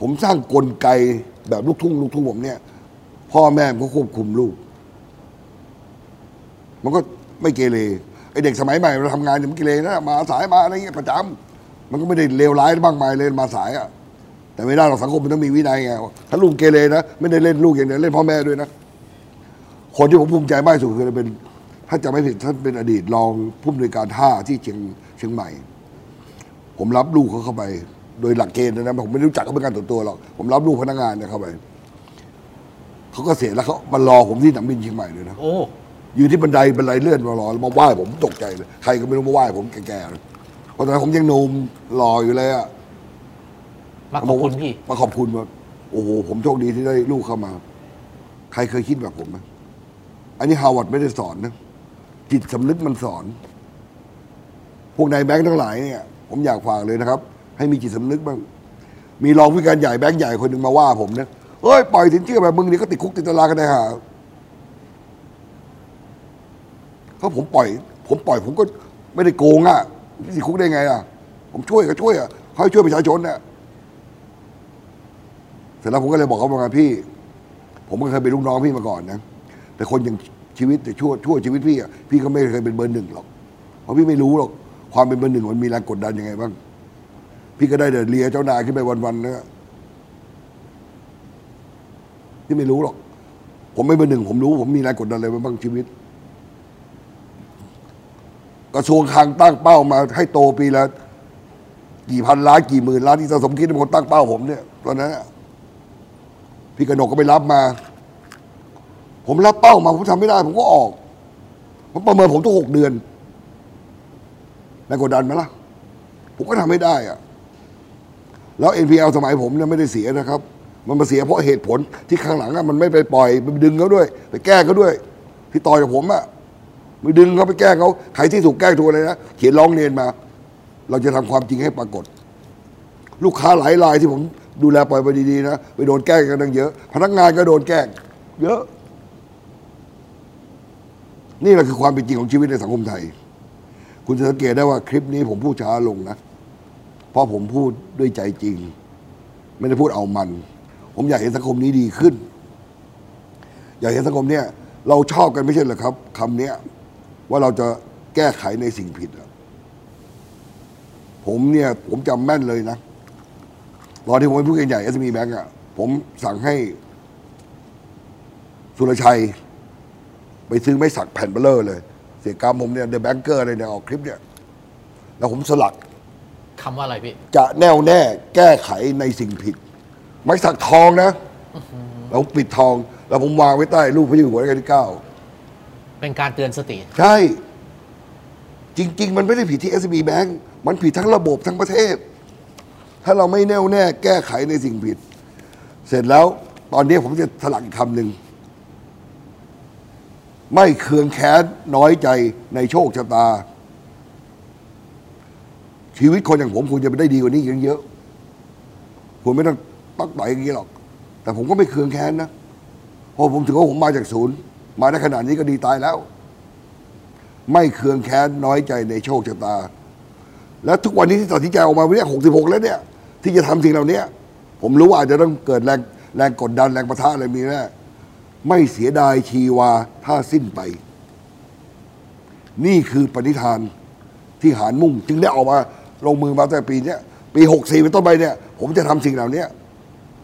ผมสร้างกลไกแบบลูกทุ่งลูกทุ่งผมเนี่ย พ่อแม่มันก็ควบคุมลูก มันก็ไม่เกเร ไอเด็กสมัยใหม่เราทำงานเนี่ยมันเกเรนะมาสายมาอะไรเงี้ยประจำมันก็ไม่ได้เลวร้ายมากมายเลยมาสายอะแต่ไม่ได้หรอกสังคมมันต้องมีวินัยไงถ้าลูกเกเรนะไม่ได้เล่นลูกอย่างเดียวเล่นพ่อแม่ด้วยนะคนที่ผมภูมิใจมากสุดคือเป็นถ้าจะไม่ผิดท่านเป็นอดีตรองผู้อำนวยการท่าที่เชียงเชียงใหม่ ผมรับลูกเขาเข้าไป โดยหลักเกณฑ์นะผมไม่รู้จักเขาเป็นการตัวตัวหรอกผมรับลูกพนักงานเนี่ยเข้าไปเขาก็เสียแล้วเขามารอผมที่สนามบินเชียงใหม่เลยนะโอ้ อยู่ที่บันไดบันไดเลื่อนมารอแล้วมาไหว้ผมตกใจเลยใครก็ไม่รู้มาไหว้ผมแก่ๆเลยเพราะตอนนั้นผมยังหนุ่มหล่ออยู่เลยอะมาขอบคุณพี่มาขอบคุณว่าโอ้โหผมโชคดีที่ได้ลูกเข้ามา ใครเคยคิดแบบผมไหมอันนี้ฮาวาร์ดไม่ได้สอนนะจิตสำนึกมันสอน พวกนายแบงค์ทั้งหลายเนี่ย ผมอยากฝากเลยนะครับ ให้มีจิตสำนึกบ้าง มีรองผู้การใหญ่แบงค์ใหญ่คนหนึ่งมาว่าผมนะเอ้ยปล่อยสินเชื่อแบบมึงนี่ก็ติดคุกติดตารางกันได้หา เพราะผมปล่อย ผมปล่อยผมก็ไม่ได้โกงอะติดคุกได้ไงอะ ผมช่วยก็ช่วยอะเขาช่วยประชาชนเนี่ยเสร็จแล้วผมก็เลยบอกเขาว่าพี่ ผมก็เคยเป็นลูกน้องพี่มาก่อนนะแต่คนอย่างชีวิตแต่ชั่วชั่วชีวิตพี่อะพี่ก็ไม่เคยเป็นเบอร์หนึ่งหรอกเพราะพี่ไม่รู้หรอกความเป็นเบอร์หนึ่งมันมีแรงกดดันยังไงบ้าง พี่ก็ได้เดินเลียเจ้านายขึ้นไปวันๆนะพี่ไม่รู้หรอก ผมไม่เบอร์หนึ่งผมรู้ ผมมีแรงกดดันอะไรบ้างชีวิต กระทรวงคลังตั้งเป้ามาให้โตปีละกี่พันล้านกี่หมื่นล้านที่สะสมคิดเป็นคนตั้งเป้าผมเนี่ยตอนนั้นพี่กระหนกก็ไปรับมา ผมรับเป้ามาผมทำไม่ได้ ผมก็ออกผมประเมินผมทุกหกเดือนแรงกดดันไหมล่ะ ผมก็ทำไม่ได้อะแล้ว NPL สมัยผมเนี่ยไม่ได้เสียนะครับ มันมาเสียเพราะเหตุผลที่ข้างหลังอะมันไม่ไปปล่อยไปดึงเขาด้วย ไปแก้เขาด้วย ที่ต่อยกับผมอะ ไปดึงเขาไปแก้เขาใครที่ถูกแกล้งถูกอะไรนะเขียนร้องเรียนมา เราจะทำความจริงให้ปรากฏ ลูกค้าหลายรายที่ผมดูแลปล่อยไปดีๆนะไปโดนแกล้งกันตั้งเยอะ พนักงานก็โดนแกล้งเยอะ นี่แหละคือความเป็นจริงของชีวิตในสังคมไทย คุณจะสังเกตได้ว่าคลิปนี้ผมพูดช้าลงนะ เพราะผมพูดด้วยใจจริง ไม่ได้พูดเอามัน ผมอยากเห็นสังคมนี้ดีขึ้น อยากเห็นสังคมเนี้ยเราชอบกันไม่ใช่เหรอครับคำเนี้ย ว่าเราจะแก้ไขในสิ่งผิดอะผมเนี่ย ผมจำแม่นเลยนะตอนที่ผมเป็นผู้ใหญ่ SME Bank อะผมสั่งให้ สุรชัย ไปซื้อไม้สักแผ่นเบลเลอร์เลย เสียกรรมผมเนี่ยเดอะแบงเกอร์อะไรเนี่ยออกคลิปเนี่ย แล้วผมสลักคำว่าอะไรพี่ จะแน่วแน่แก้ไขในสิ่งผิด ไม้สักทองนะแล้วผมปิดทอง แล้วผมวางไว้ใต้รูปพระเจ้าอยู่หัวรัชกาลที่เก้า เป็นการเตือนสติ ใช่ จริง ๆ มันไม่ได้ผิดที่ SB Bank มันผิดทั้งระบบทั้งประเทศ ถ้าเราไม่แน่วแน่แก้ไขในสิ่งผิด เสร็จแล้วตอนนี้ผมจะสลักอีกคำหนึ่ง ไม่เคืองแค้นน้อยใจในโชคชะตา ชีวิตคนอย่างผมควรจะไปได้ดีกว่านี้เยอะๆควรไม่ต้องตักต่อยอย่างนี้หรอก แต่ผมก็ไม่เคืองแค้นนะเพราะผมถือว่าผมมาจากศูนย์ มาได้ขนาดนี้ก็ดีตายแล้ว ไม่เคืองแค้นน้อยใจในโชคชะตา แล้วทุกวันนี้ที่ตัดสินใจออกมาวันนี้หกสิบหกแล้วเนี่ย ที่จะทำสิ่งเหล่านี้ผมรู้ว่าอาจจะต้องเกิดแรงแรงกดดันแรงประทะอะไรมีแน่ไม่เสียดายชีวาถ้าสิ้นไป นี่คือปณิธานที่หารมุ่ง จึงได้ออกมาลงมือมาตั้งแต่ปีเนี้ยปีหกสี่เป็นต้นไปเนี่ย ผมจะทำสิ่งเหล่านี้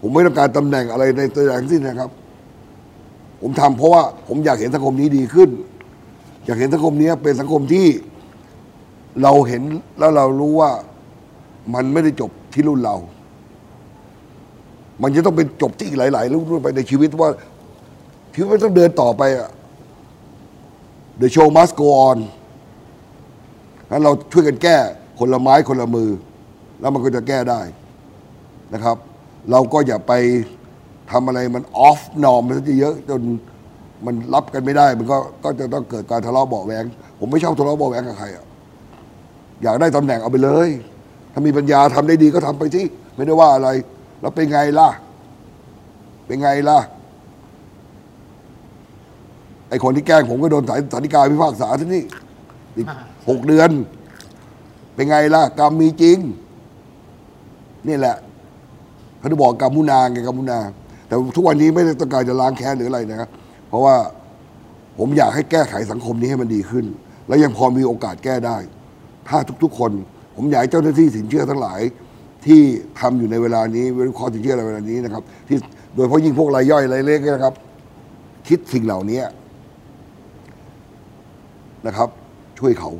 ผมไม่ต้องการตำแหน่งอะไรในตัวอย่างสิ้นนะครับ ผมทำเพราะว่าผมอยากเห็นสังคมนี้ดีขึ้น อยากเห็นสังคมนี้เป็นสังคมที่เราเห็นแล้วเรารู้ว่ามันไม่ได้จบที่รุ่นเรา มันจะต้องเป็นจบที่อีกหลาย ๆ รุ่นไปในชีวิตว่าชีวิตมันต้องเดินต่อไปอะ The show must go on งั้นเราช่วยกันแก้คนละไม้คนละมือ แล้วมันก็จะแก้ได้นะครับ เราก็อย่าไป ทำอะไรมันออฟนอมมันซะเยอะจนมันรับกันไม่ได้ มันก็ก็จะต้องเกิดการทะเลาะเบาะแวงผมไม่ชอบทะเลาะเบาะแวงกับใครอะอยากได้ตำแหน่งเอาไปเลย ถ้ามีปัญญาทำได้ดีก็ทำไปที่ไม่ได้ว่าอะไร แล้วเป็นไงล่ะ เป็นไงล่ะ ไอคนที่แกล้งผมก็โดนสายสาธิกาพิพากษาที่นี่อีกหกเดือน เป็นไงล่ะ กรรมมีจริง นี่แหละเขาจะบอกกรรมมุนาไงกรรมมุนา แต่ทุกวันนี้ไม่ได้ต้องการจะล้างแค้นหรืออะไรนะครับเพราะว่าผมอยากให้แก้ไขสังคมนี้ให้มันดีขึ้น และยังพอมีโอกาสแก้ได้ ถ้าทุกๆ คน ผมอยากให้เจ้าหน้าที่สินเชื่อทั้งหลาย ที่ทำอยู่ในเวลานี้วิเคราะห์สินเชื่อในเวลานี้นะครับ ที่โดยเฉพาะยิ่งพวกรายย่อยรายเล็กนะครับ คิดสิ่งเหล่านี้นะครับ ช่วยเขา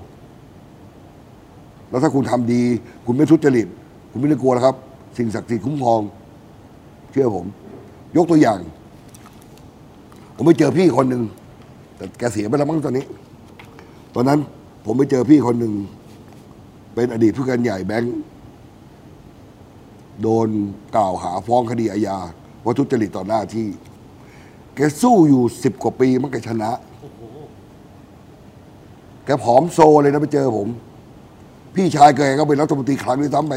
แล้วถ้าคุณทำดี คุณไม่ทุจริต คุณไม่ได้กลัวแล้วครับ สิ่งศักดิ์สิทธิ์คุ้มครอง เชื่อผม ยกตัวอย่าง ผมไปเจอพี่คนหนึ่งแต่แกเสียไปแล้วมั้งตอนนี้ ตอนนั้นผมไปเจอพี่คนหนึ่ง เป็นอดีตผู้การใหญ่แบงค์โดนกล่าวหาฟ้องคดีอาญาว่าทุจริตต่อหน้าที่ แกสู้อยู่สิบกว่าปีมันแกชนะ แกผอมโซเลยนะไปเจอผม พี่ชายแกก็เป็นรัฐมนตรีคลังด้ซ้ำไป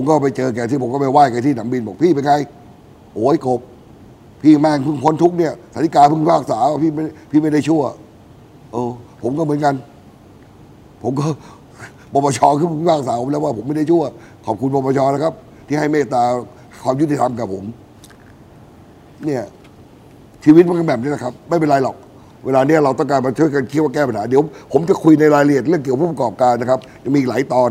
ผมก็ไปเจอแกที่ผมก็ไปไหว้แกที่หนังบินบอกพี่เป็นไง โอ้ยกบ พี่แม่งเพิ่งพ้นทุกเนี่ยสาธิกาเพิ่งพากษาพี่ไม่พี่ไม่ได้ชั่ว เออ ผมก็เหมือนกัน ผมก็ปปชคือพิพากษาผมแล้วว่าผมไม่ได้ชั่ว ขอบคุณปปชนะครับ ที่ให้เมตตาความยุติธรรมกับผม เนี่ย ชีวิตมันก็แบบนี้นะครับ ไม่เป็นไรหรอก เวลาเนี้ยเราต้องการมาช่วยกันคิดว่าแก้ปัญหาเดี๋ยวผมจะคุยในรายละเอียดเรื่องเกี่ยวกับผู้ประกอบการนะครับจะมีอีกหลายตอน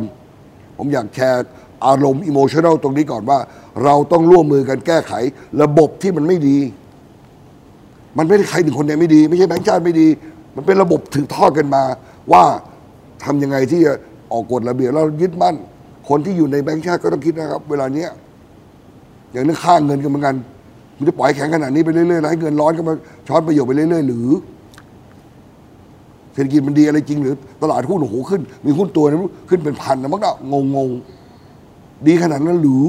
ผมอยากแชร์ อารมณ์อิโมชัน a ลตรงนี้ก่อนว่า เราต้องร่วมมือกันแก้ไข ระบบที่มันไม่ดี มันไม่ได้ใครหนึ่งคนเนี่ยไม่ดี ไม่ใช่แบงค์ชาติไม่ดี มันเป็นระบบถือทอดกันมา ว่าทำยังไงที่จะออกกฎระเบียบแล้วยึดมั่น คนที่อยู่ในแบงค์ชาติก็ต้องคิดนะครับ เวลาเนี้ยอย่างนี้ค่าเงินกันเหมือนกันมันจะปล่อยแข็งขนาดนี้ไปเรื่อยๆแล้วให้เงินร้อนก็มาช้อนประโยชน์ไปเรื่อยๆ หรือเศรษฐกิจมันดีอะไรจริงหรือ ตลาดหุ้นโอ้โหขึ้น มีหุ้นตัวนึงขึ้นเป็นพันนะมั้งเนก็งงงๆ ดีขนาดนั้นหรือ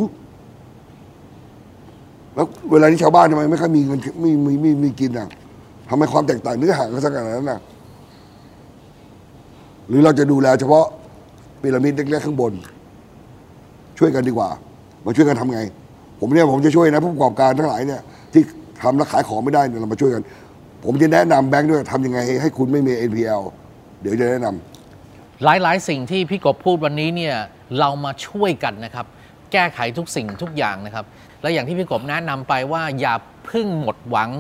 แล้วเวลานี้ชาวบ้านทำไมไม่ค่อยมีเงินไม่มีไม่มีกินอะทำไมความแตกต่างเนื้อห่างกันสักขนาดนั้นอะหรือเราจะดูแลเฉพาะพีระมิดเล็กๆข้างบน ช่วยกันดีกว่า มาช่วยกันทำไง ผมเนี่ยผมจะช่วยนะผู้ประกอบการทั้งหลายเนี่ยที่ทำแล้วขายของไม่ได้เนี่ยเรามาช่วยกัน ผมจะแนะนำแบงค์ด้วยทำยังไงให้ให้คุณไม่มี NPL เดี๋ยวจะแนะนำหลายๆ สิ่งที่พี่กบพูดวันนี้เนี่ย เรามาช่วยกันนะครับ แก้ไขทุกสิ่งทุกอย่างนะครับ และอย่างที่พี่กบแนะนำไปว่าอย่าพึ่งหมดหวัง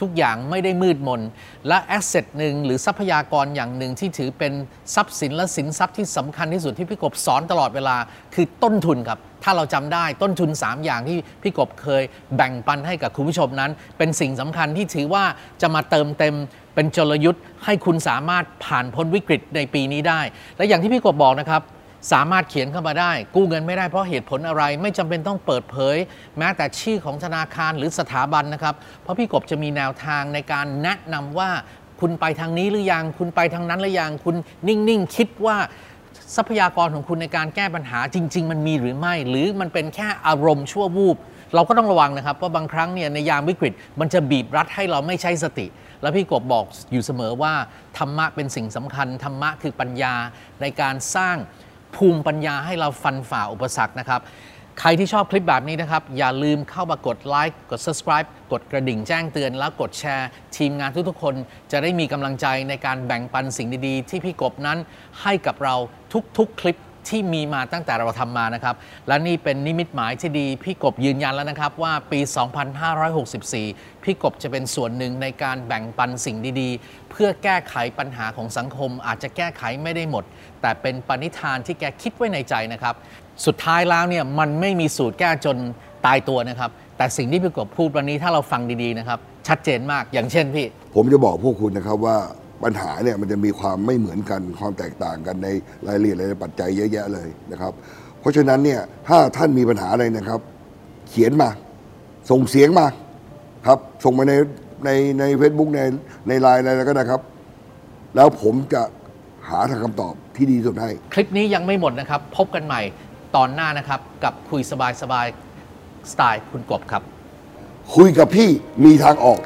ทุกอย่างไม่ได้มืดมน และแอสเซทหนึ่งหรือทรัพยากรอย่างหนึ่งที่ถือเป็นทรัพย์สินและสินทรัพย์ที่สำคัญที่สุดที่พี่กบสอนตลอดเวลาคือต้นทุนครับ ถ้าเราจำได้ต้นทุน 3 อย่างที่พี่กบเคยแบ่งปันให้กับคุณผู้ชมนั้น เป็นสิ่งสำคัญที่ถือว่าจะมาเติมเต็มเป็นจลยุทธ์ให้คุณสามารถผ่านพ้นวิกฤตในปีนี้ได้ และอย่างที่พี่กบบอกนะครับ สามารถเขียนเข้ามาได้ กู้เงินไม่ได้เพราะเหตุผลอะไร ไม่จำเป็นต้องเปิดเผย แม้แต่ชื่อของธนาคารหรือสถาบันนะครับ เพราะพี่กบจะมีแนวทางในการแนะนำว่าคุณไปทางนี้หรือยัง คุณไปทางนั้นหรือยัง คุณนิ่งๆ คิดว่าทรัพยากรของคุณในการแก้ปัญหาจริง ๆ มันมีหรือไม่ หรือมันเป็นแค่อารมณ์ชั่ววูบเราก็ต้องระวังนะครับว่าบางครั้งเนี่ยในยามวิกฤต มันจะบีบรัดให้เราไม่ใช้สติ แล้วพี่กบบอกอยู่เสมอว่าธรรมะเป็นสิ่งสำคัญธรรมะคือปัญญาในการสร้าง ภูมิปัญญาให้เราฟันฝ่าอุปสรรคนะครับ ใครที่ชอบคลิปแบบนี้นะครับ อย่าลืมเข้ามากดไลค์กด subscribe กดกระดิ่งแจ้งเตือน แล้วกดแชร์ ทีมงานทุกๆคนจะได้มีกำลังใจในการแบ่งปันสิ่งดีๆ ที่พี่กบนั้นให้กับเราทุกๆ คลิป ที่มีมาตั้งแต่เราทำมานะครับ และนี่เป็นนิมิตหมายที่ดีพี่กบยืนยันแล้วนะครับว่าปี 2564 พี่กบจะเป็นส่วนหนึ่งในการแบ่งปันสิ่งดีๆ เพื่อแก้ไขปัญหาของสังคม อาจจะแก้ไขไม่ได้หมด แต่เป็นปณิธานที่แกคิดไว้ในใจนะครับ สุดท้ายแล้วเนี่ยมันไม่มีสูตรแก้จนตายตัวนะครับ แต่สิ่งที่พี่กบพูดวันนี้ถ้าเราฟังดีๆนะครับชัดเจนมากอย่างเช่นพี่ ผมจะบอกพวกคุณนะครับว่า ปัญหาเนี่ยมันจะมีความไม่เหมือนกัน ความแตกต่างกันในรายละเอียดในปัจจัยเยอะแยะเลยนะครับ เพราะฉะนั้นเนี่ยถ้าท่านมีปัญหาอะไรนะครับ เขียนมา ส่งเสียงมาครับ ส่งมาในในในเฟซบุ๊กในในไลน์อะไรก็ได้ครับ แล้วผมจะหาทางคำตอบที่ดีที่สุดให้ คลิปนี้ยังไม่หมดนะครับ พบกันใหม่ตอนหน้านะครับ กับคุยสบายๆสไตล์คุณกบครับ คุยกับพี่มีทางออก